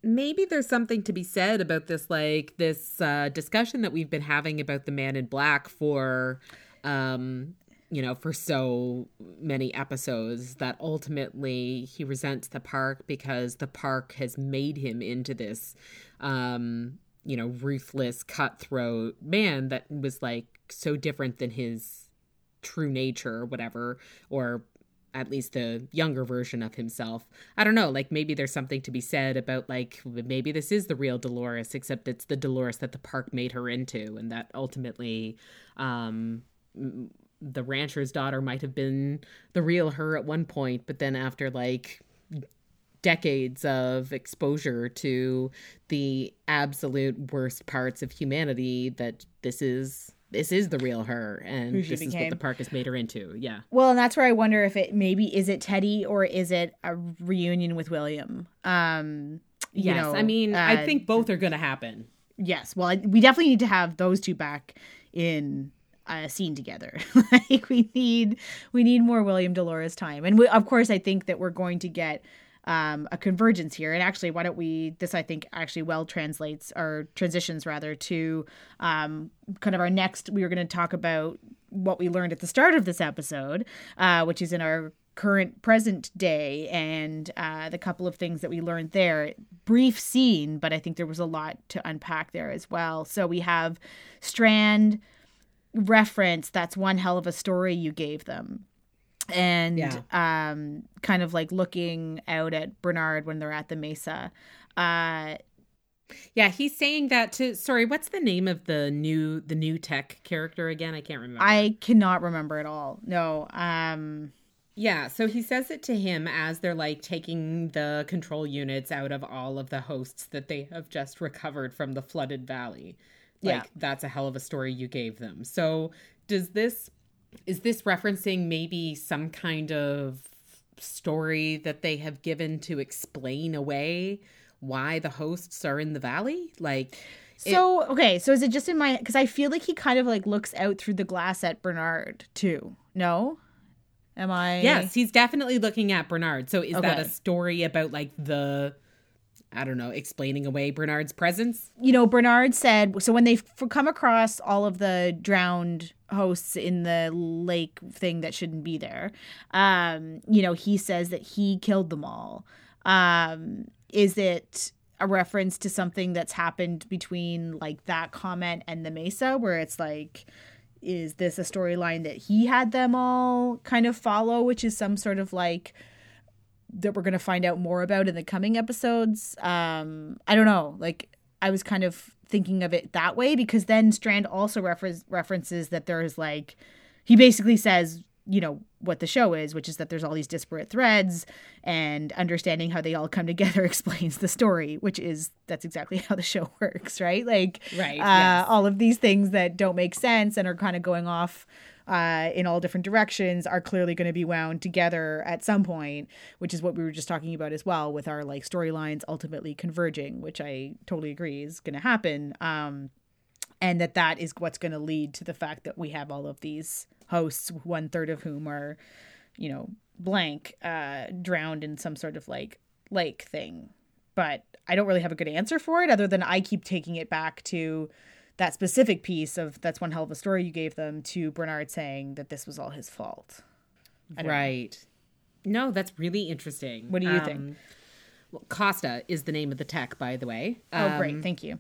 maybe there's something to be said about this, like this uh, discussion that we've been having about the Man in Black for, um, you know, for so many episodes. That ultimately he resents the park because the park has made him into this, um, you know, ruthless, cutthroat man that was like so different than his true nature or whatever, or at least the younger version of himself. I don't know, like maybe there's something to be said about like maybe this is the real Dolores, except it's the Dolores that the park made her into, and that ultimately um the rancher's daughter might have been the real her at one point, but then after like decades of exposure to the absolute worst parts of humanity that this is this is the real her and this is what the park has made her into yeah Well, and that's where I wonder if it maybe is it Teddy or is it a reunion with William? Um, yes know, i mean i uh, think both are gonna happen yes. Well, we definitely need to have those two back in a scene together. [laughs] like we need we need more William Dolores time, and we, of course, I think that we're going to get. Um, a convergence here, and actually, why don't we? This I think actually well translates or transitions rather to um, kind of our next. We were going to talk about what we learned at the start of this episode, uh, which is in our current present day and uh, the couple of things that we learned there. Brief scene, but I think there was a lot to unpack there as well. So we have Strand reference. That's one hell of a story you gave them. And Yeah. um, kind of like looking out at Bernard when they're at the Mesa. Uh, yeah he's saying that to sorry what's the name of the new the new tech character again i can't remember I cannot remember at all. No. Um, Yeah, so he says it to him as they're like taking the control units out of all of the hosts that they have just recovered from the flooded valley. Like Yeah. that's a hell of a story you gave them. So does this is this referencing maybe some kind of story that they have given to explain away why the hosts are in the valley? Like it- So okay, so is it just in my because I feel like he kind of like looks out through the glass at Bernard too. No, am I? Yes, he's definitely looking at Bernard. So is that a story about like the I don't know, explaining away Bernard's presence. You know, Bernard said so when they f- come across all of the drowned hosts in the lake thing that shouldn't be there. Um, you know, he says that he killed them all. Um, is it a reference to something that's happened between like that comment and the Mesa where it's like is this a storyline that he had them all kind of follow, which is some sort of like that we're going to find out more about in the coming episodes. Um, I don't know. Like I was kind of thinking of it that way because then Strand also refer- references that there's like he basically says you know what the show is which is that there's all these disparate threads and understanding how they all come [laughs] together explains the story which is that's exactly how the show [laughs] works right like Right, uh, yes. all of these things that don't make sense and are kind of going off uh, in all different directions are clearly going to be wound together at some point, which is what we were just talking about as well with our like storylines ultimately converging, which I totally agree is going to happen. Um, and that that is what's going to lead to the fact that we have all of these hosts, one third of whom are, you know, blank, uh, drowned in some sort of like lake thing. But I don't really have a good answer for it, other than I keep taking it back to that specific piece of that's one hell of a story you gave them to Bernard saying that this was all his fault. Don't know. Right. No, that's really interesting. What do you think? well, Costa is the name of the tech, by the way. Oh, Um, great. Thank you.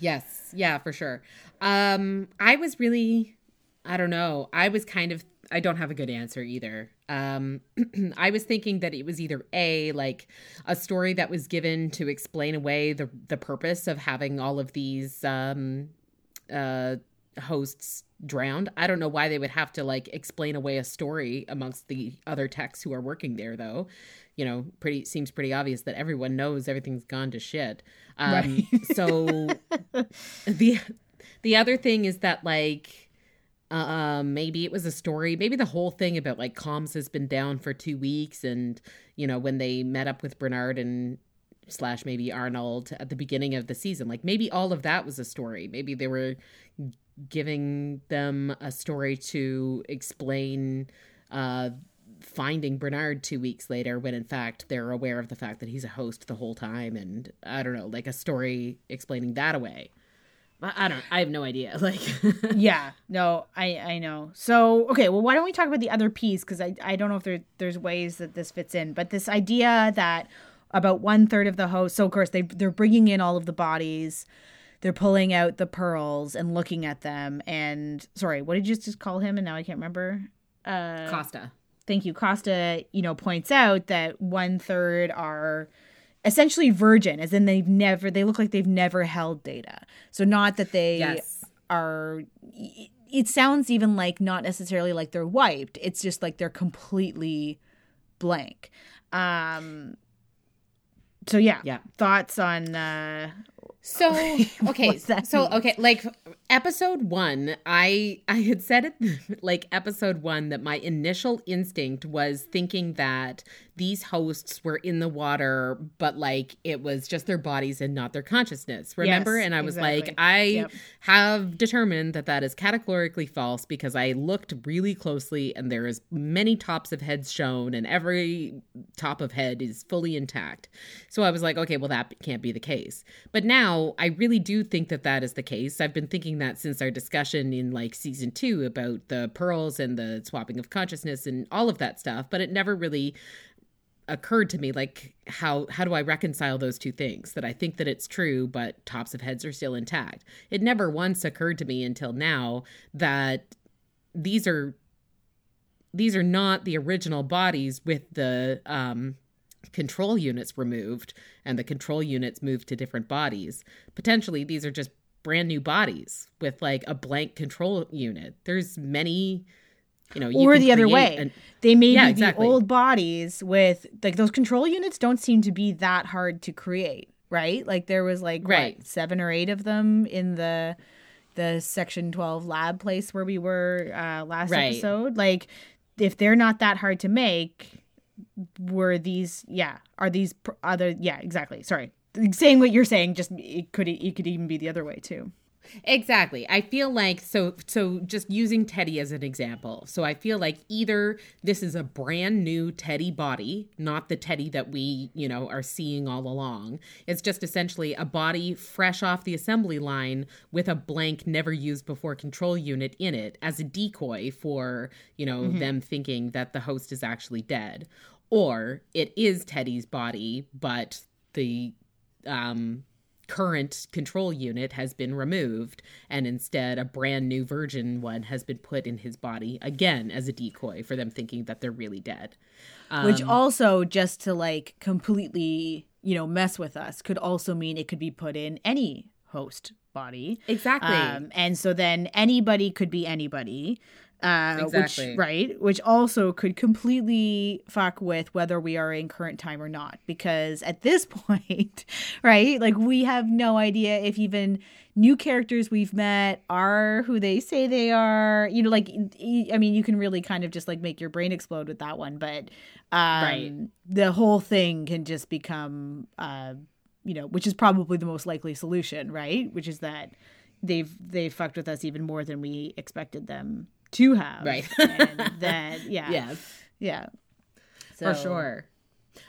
Yes, yeah, for sure. Um, I was really, I don't know. I was kind of, I don't have a good answer either. Um, [clears throat] I was thinking that it was either a like a story that was given to explain away the the purpose of having all of these um, uh, hosts drowned. I don't know why they would have to like explain away a story amongst the other techs who are working there, though. You know, pretty seems pretty obvious that everyone knows everything's gone to shit. Um, so [laughs] the the other thing is that like um maybe it was a story maybe the whole thing about like comms has been down for two weeks and you know when they met up with bernard and slash maybe arnold at the beginning of the season like maybe all of that was a story. Maybe they were giving them a story to explain uh finding bernard two weeks later when in fact they're aware of the fact that he's a host the whole time and i don't know like a story explaining that away I don't. I have no idea. [laughs] Like, yeah, no, I I know. So okay, well, why don't we talk about the other piece because I I don't know if there there's ways that this fits in, but this idea that about one third of the host. So of course they they're bringing in all of the bodies, they're pulling out the pearls and looking at them. And sorry, what did you just call him? And now I can't remember. Uh, Costa. thank you costa you know points out that one third are essentially virgin as in they've never they look like they've never held data so not that they Yes. are it sounds even like not necessarily like they're wiped it's just like they're completely blank um so yeah Yeah. thoughts on uh So [laughs] okay, so mean? okay, like episode one, I [laughs] I had said it [laughs] like episode one that my initial instinct was thinking that these hosts were in the water, but like it was just their bodies and not their consciousness. Remember? Yes, and I was exactly. like, I Yep. have determined that that is categorically false because I looked really closely and there is many tops of heads shown and every top of head is fully intact. So I was like, okay, well that can't be the case. But now I really do think that that is the case. I've been thinking that since our discussion in like season 2 about the pearls and the swapping of consciousness and all of that stuff, but it never really occurred to me like how how do I reconcile those two things that I think that it's true but tops of heads are still intact. It never once occurred to me until now that these are these are not the original bodies with the um control units removed and the control units moved to different bodies. Potentially these are just brand new bodies with like a blank control unit. There's many you know, you or the other way an- they may Yeah, be exactly. the old bodies with like those control units don't seem to be that hard to create right like there was like what, Right. seven or eight of them in the the section 12 lab place where we were uh last Right. episode like if they're not that hard to make were these yeah are these pr- other yeah exactly sorry saying what you're saying just it could it could even be the other way too Exactly. I feel like so so just using Teddy as an example. So I feel like either this is a brand new Teddy body, not the Teddy that we, you know, are seeing all along. It's just essentially a body fresh off the assembly line with a blank never used before control unit in it as a decoy for, you know, mm-hmm. them thinking that the host is actually dead. Or it is Teddy's body, but the um current control unit has been removed and instead a brand new virgin one has been put in his body again as a decoy for them thinking that they're really dead. Um, which also just to like completely you know mess with us could also mean it could be put in any host body. Exactly. Um, and so then anybody could be anybody uh, exactly. Which, right. Which also could completely fuck with whether we are in current time or not. Because at this [laughs] point, right, like we have no idea if even new characters we've met are who they say they are. You know, like, I mean, you can really kind of just like make your brain explode with that one. But um, right. the whole thing can just become, uh, you know, which is probably the most likely solution, right? Which is that they've they've fucked with us even more than we expected them to have. Right. [laughs] and that, yeah. Yes. Yeah. So. For sure.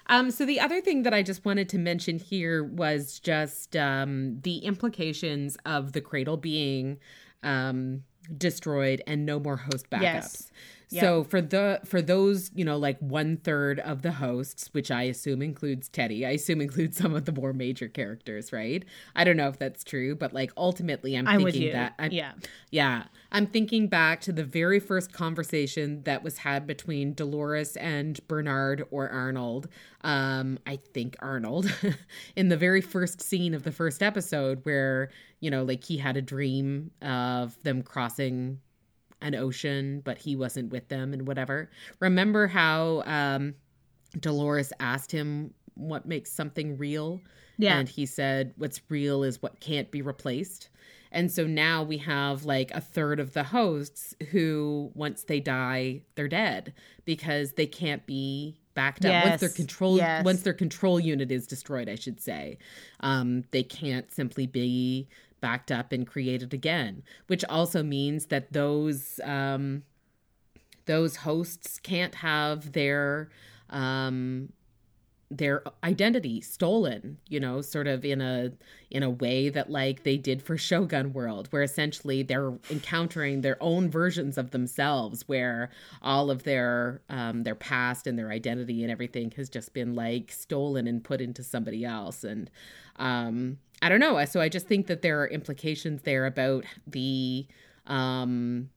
Um, so the other thing that I just wanted to mention here was just um, the implications of the cradle being um, destroyed and no more host backups. Yes. So for the for those you know like one third of the hosts, which I assume includes Teddy, I assume [laughs] includes some of the more major characters, right? I don't know if that's true, but like ultimately, I'm, I'm thinking that I'm, yeah, yeah, I'm thinking back to the very first conversation that was had between Dolores and Bernard or Arnold. Um, I think Arnold [laughs] in the very first scene of the first episode where you know like he had a dream of them crossing an ocean, but he wasn't with them and whatever. Remember how um, Dolores asked him what makes something real? Yeah. And he said, What's real is what can't be replaced. And so now we have like a third of the hosts who, once they die, they're dead because they can't be backed up. Once their control, yes. once their control unit is destroyed, I should say, um, they can't simply be backed up and created again, which also means that those um, those hosts can't have their um, their identity stolen you know sort of in a in a way that like they did for shogun world where essentially they're encountering their own versions of themselves where all of their um their past and their identity and everything has just been like stolen and put into somebody else and um I don't know. So I just think that there are implications there about the um,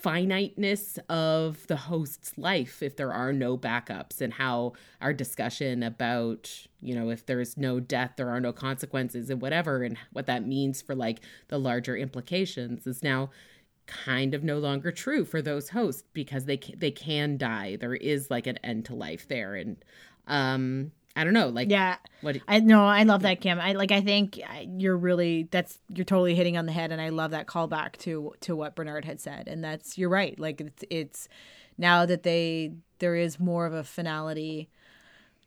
finiteness of the host's life if there are no backups and how our discussion about you know if there's no death there are no consequences and whatever and what that means for like the larger implications is now kind of no longer true for those hosts because they they can die. There is like an end to life there and um I don't know, like yeah. What I know, I love that Kim. I like. I think you're really that's you're totally hitting on the head, and I love that callback to to what Bernard had said, and that's you're right. Like it's it's now that they there is more of a finality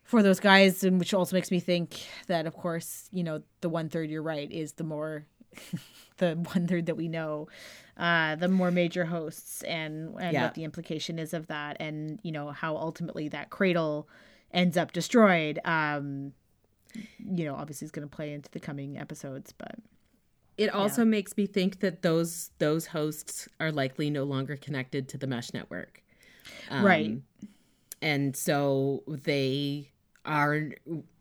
for those guys, and which also makes me think that of course you know the one third you're right is the more [laughs] the one third that we know, uh, the more major hosts, and and yeah. what the implication is of that, and you know how ultimately that cradle ends up destroyed. Um, you know, obviously, is going to play into the coming episodes, but it also yeah. makes me think that those those hosts are likely no longer connected to the mesh network, um, right? And so they are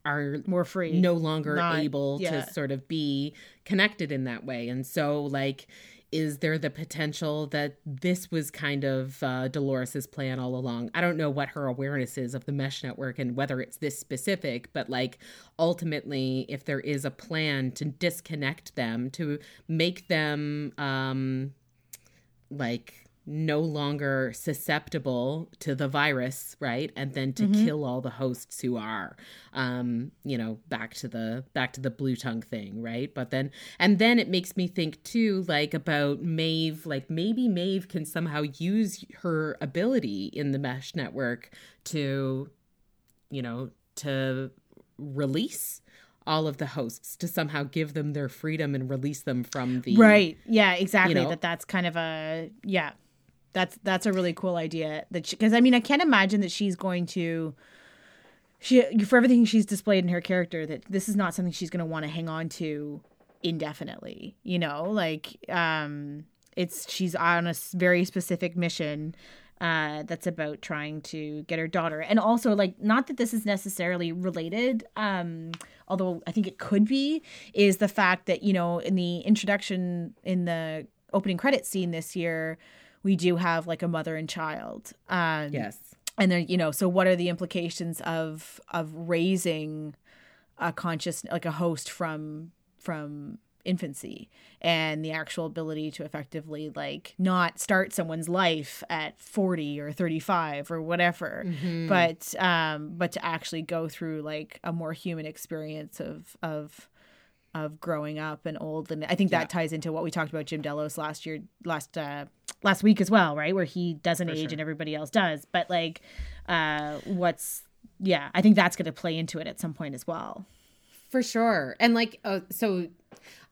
are more free, no longer Not, able yeah. to sort of be connected in that way, and so like is there the potential that this was kind of uh, Dolores's plan all along? I don't know what her awareness is of the mesh network and whether it's this specific, but like ultimately, if there is a plan to disconnect them, to make them um, like no longer susceptible to the virus right and then to mm-hmm. kill all the hosts who are um you know back to the back to the blue tongue thing right but then and then it makes me think too like about Maeve like maybe Maeve can somehow use her ability in the mesh network to you know to release all of the hosts to somehow give them their freedom and release them from the right yeah exactly know? that that's kind of a yeah that's that's a really cool idea that because i mean i can't imagine that she's going to she for everything she's displayed in her character that this is not something she's going to want to hang on to indefinitely you know? Like um it's she's on a very specific mission uh, that's about trying to get her daughter. And also like not that this is necessarily related um although i think it could be is the fact that you know in the introduction in the opening credit scene this year we do have like a mother and child. Um yes. and then you know so what are the implications of of raising a conscious like a host from from infancy and the actual ability to effectively like not start someone's life at 40 or 35 or whatever but um but to actually go through like a more human experience of of of growing up and old. And i think that Yeah. ties into what we talked about jim delos last year last uh last week as well right where he doesn't age sure. and everybody else does but like uh what's yeah i think that's going to play into it at some point as well For sure. And like, uh, so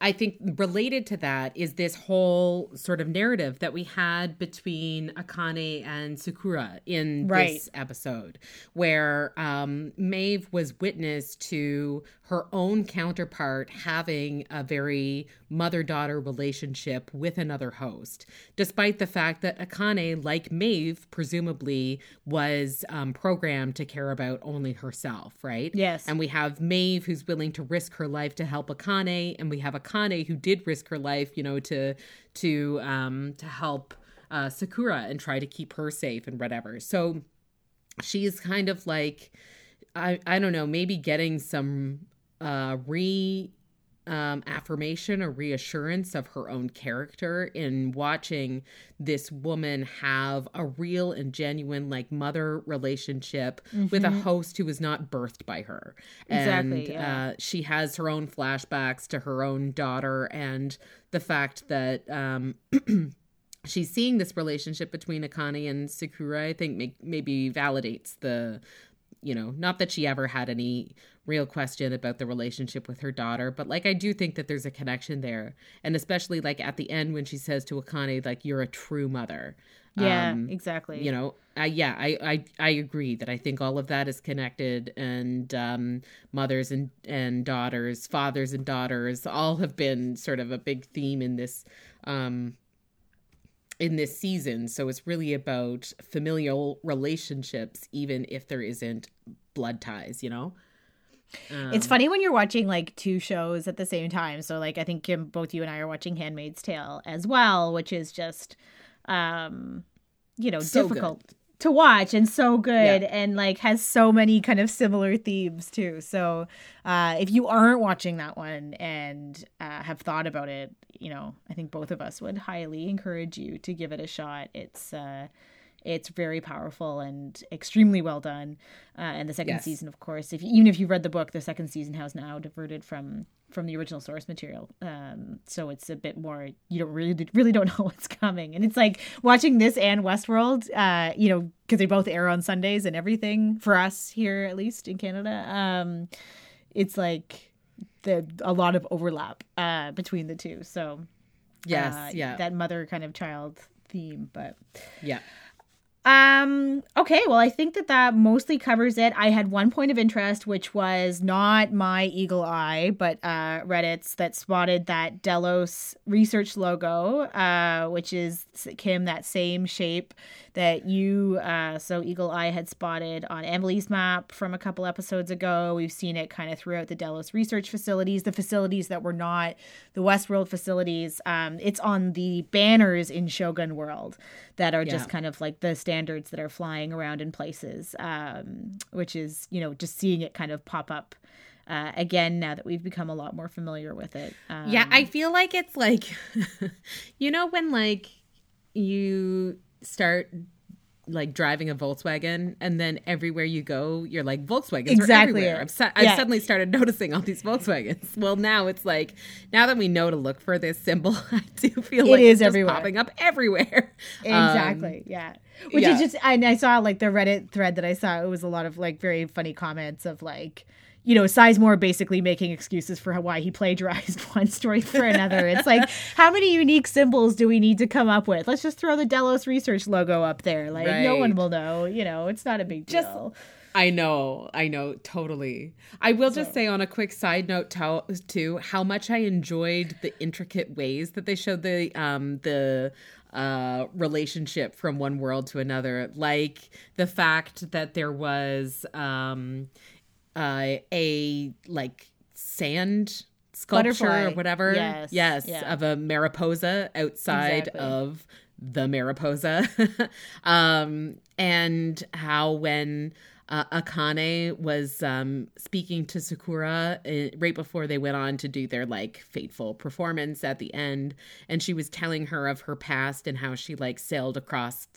I think related to that is this whole sort of narrative that we had between Akane and Sakura in Right. this episode, where um, Maeve was witness to her own counterpart having a very mother daughter relationship with another host, despite the fact that Akane, like Maeve, presumably was um, programmed to care about only herself, right? Yes. And we have Maeve who's willing to risk her life to help Akane, and we have Akane who did risk her life, you know, to to um to help uh, Sakura and try to keep her safe and whatever. So she's kind of like I I don't know, maybe getting some uh re um, affirmation or reassurance of her own character in watching this woman have a real and genuine like mother relationship with a host who was not birthed by her Exactly, and yeah. uh, she has her own flashbacks to her own daughter and the fact that um, [clears throat] she's seeing this relationship between Akane and Sakura, I think make, maybe validates the, you know, not that she ever had any real question about the relationship with her daughter, but like I do think that there's a connection there. And especially like at the end when she says to Akane, like, you're a true mother. yeah Um, exactly you know I, yeah I, I i agree that i think all of that is connected and um mothers and and daughters fathers and daughters all have been sort of a big theme in this um in this season so it's really about familial relationships even if there isn't blood ties you know it's funny when you're watching like two shows at the same time. So like I think Kim, both you and I are watching Handmaid's Tale as well, which is just um you know So good. difficult to watch and so good Yeah. and like has so many kind of similar themes too. So uh if you aren't watching that one and uh, have thought about it, you know, I think both of us would highly encourage you to give it a shot. It's uh it's very powerful and extremely well done. Uh, and the second Yes. season, of course, if even if you read the book, the second season has now diverted from from the original source material. Um, so it's a bit more. You don't really really don't [laughs] know what's coming, and it's like watching this and Westworld. Uh, you know, because they both air on Sundays and everything for us here, at least in Canada. Um, it's like the a lot of overlap uh, between the two. So yes uh, yeah that mother kind of child theme, but. yeah Um, okay, well, I think that that mostly covers it. I had one point of interest, which was not my eagle eye, but uh, Reddit's that spotted that Delos research logo, uh, which is, Kim, that same shape that you, uh, so Eagle Eye had spotted on Emily's map from a couple episodes ago. We've seen it kind of throughout the Delos research facilities, the facilities that were not the Westworld facilities. Um, it's on the banners in Shogun World that are just kind of like the standards that are flying around in places, um, which is, you know, just seeing it kind of pop up. Uh, again, now that we've become a lot more familiar with it. Um, Yeah, I feel like it's like, [laughs] you know, when like you start like driving a Volkswagen and then everywhere you go, you're like Volkswagens Exactly are everywhere. I've, su- I've suddenly started noticing all these Volkswagens. Well, now it's like, now that we know to look for this symbol, [laughs] I do feel It like is it's just everywhere. popping up everywhere. [laughs] Um, Exactly. yeah. Which yeah. is just, and I saw like the Reddit thread that I saw. It was a lot of like very funny comments of like, you know, Sizemore basically making excuses for why he plagiarized [laughs] one story for another. It's like, how many unique symbols do we need to come up with? Let's just throw the Delos Research logo up there. Like, no one will know. You know, it's not a big Just- deal. I know, I know, totally. I will just say on a quick side note to, too, how much I enjoyed the intricate ways that they showed the um the uh relationship from one world to another, like the fact that there was um uh, a like sand sculpture Butterfly. or whatever. Yes, yes, yeah. of a Mariposa outside Exactly. of the Mariposa. [laughs] um, and how when uh, Akane was um, speaking to Sakura uh, right before they went on to do their like fateful performance at the end, and she was telling her of her past and how she like sailed across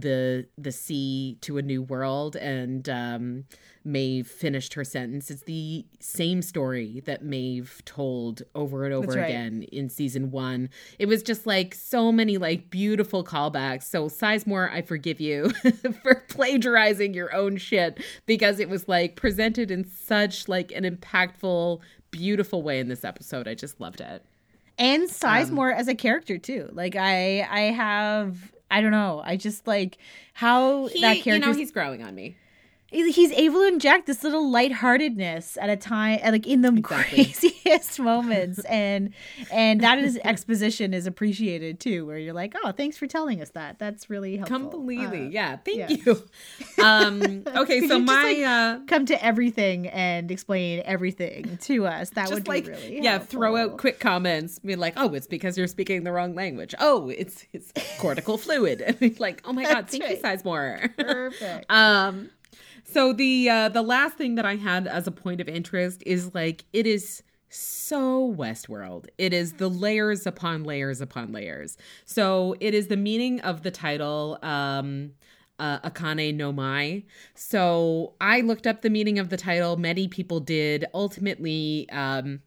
the the sea to a new world and um Maeve finished her sentence. It's the same story that Maeve told over and over right. again in season one. It was just like so many like beautiful callbacks. So Sizemore, I forgive you [laughs] for plagiarizing your own shit because it was like presented in such like an impactful, beautiful way in this episode. I just loved it. and Sizemore as a character too. Like I I have I don't know. I just like how He, that you character know, he's growing on me. He's able to inject this little lightheartedness at a time like in the Exactly. [laughs] craziest moments and and that is [laughs] exposition is appreciated too where you're like oh thanks for telling us that that's really helpful Completely. Uh, yeah. Thank yeah. you. [laughs] Um okay, so just, my like, uh come to everything and explain everything to us that would like be really yeah throw out quick comments be like oh it's because you're speaking the wrong language oh it's it's cortical fluid and like oh my god thank you Sizemore perfect um so the uh the last thing that i had as a point of interest is like it is so westworld it is the layers upon layers upon layers so it is the meaning of the title um uh, Akane no Mai. So I looked up the meaning of the title. Many people did. Ultimately, um,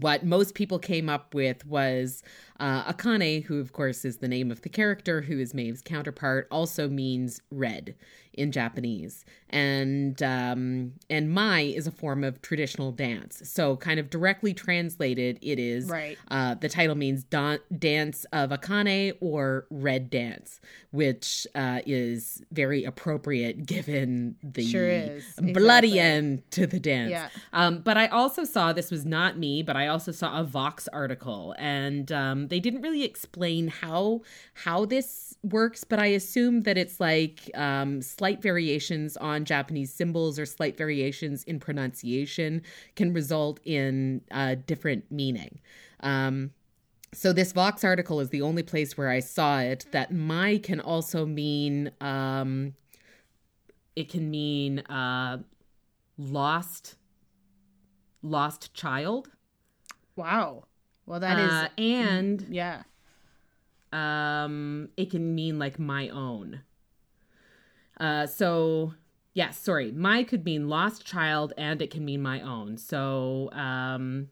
what most people came up with was uh, Akane, who of course is the name of the character, who is Maeve's counterpart, also means red in Japanese, and um, and Mai is a form of traditional dance. So, kind of directly translated, it is Right. uh, the title means dan- dance of Akane or red dance, which uh, is very appropriate given the Sure bloody Exactly. end to the dance. Yeah. Um, but I also saw this was not me, but I also saw a Vox article, and um, they didn't really explain how how this works. But I assume that it's like um, slight variations on Japanese symbols or slight variations in pronunciation can result in uh, different meaning. Um, so this Vox article is the only place where I saw it. That Mai can also mean um, it can mean uh, lost lost child wow well that is uh, and yeah um it can mean like my own uh so yeah sorry. Mai could mean lost child and it can mean my own. So um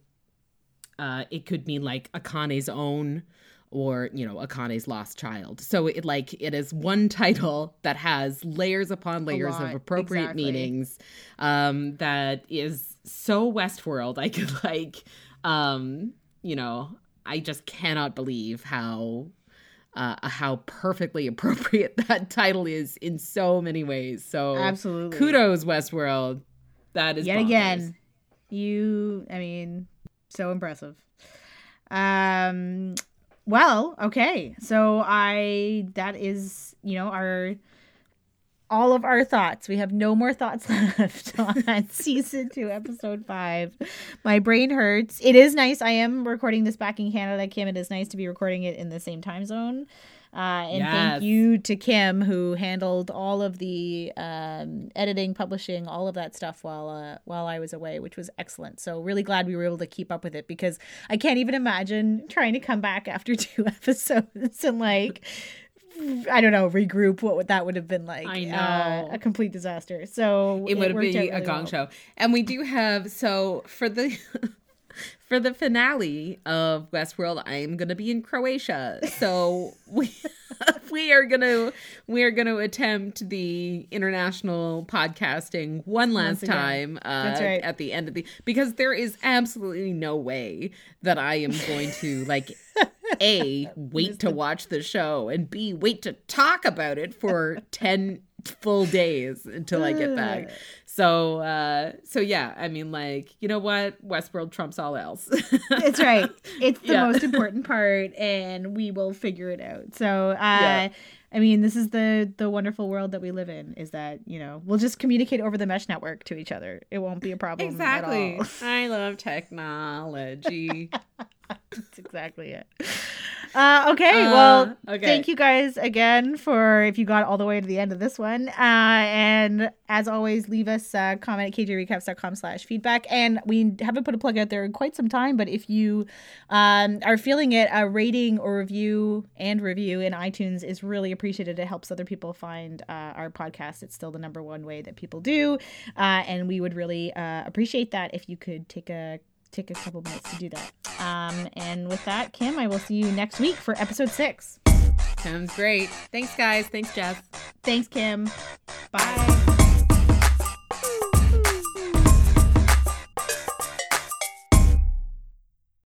uh it could mean like akane's own or you know akane's lost child. So it like it is one title that has layers upon layers of appropriate exactly. meanings um that is so westworld. [laughs] I could like um you know i just cannot believe how uh, how perfectly [laughs] appropriate that title is in so many ways. So Absolutely. kudos Westworld. That is yet bonkers. again you i mean so impressive um well okay so i that is you know our all of our thoughts. We have no more thoughts [laughs] left on season two episode five. My brain hurts. It is nice. I am recording this back in canada kim. It is nice to be recording it in the same time zone. Uh, and Yes. thank you to Kim who handled all of the um, editing, publishing, all of that stuff while uh, while I was away, which was excellent. So really glad we were able to keep up with it because I can't even imagine trying to come back after [laughs] two episodes and like I don't know regroup. What would that would have been like? I Uh, know. a complete disaster. So it would worked be out a gong well. show. And we do have so for the [laughs] for the finale of Westworld, I'm gonna be in Croatia. So [laughs] we we are gonna we are gonna attempt the international podcasting one last time uh, right. at the end of the because there is absolutely no way that I am going to like [laughs] a [laughs] wait to watch the show and b wait to talk about it for [laughs] ten full days until I get back. So uh so yeah, I mean like, you know what? Westworld trumps all else. It's right. [laughs] It's the Yeah. most important part, and we will figure it out. So, uh, Yeah. I mean, this is the the wonderful world that we live in. Is that you know we'll just communicate over the mesh network to each other. It won't be a problem. at exactly. all. I love technology. That's exactly it. Uh, okay, Uh, well, okay. thank you guys again for if you got all the way to the end of this one. Uh, and as always, leave us a comment at kjrecaps.com slash feedback. And we haven't put a plug out there in quite some time, but if you um, are feeling it, a rating or review and review in iTunes is really appreciated. It helps other people find uh, our podcast. It's still the number one way that people do. Uh, and we would really uh, appreciate that if you could take a take a couple minutes to do that. Um, and with that, Kim, I will see you next week for episode six. Sounds great. Thanks guys. Thanks Jeff. Thanks, Kim. Bye.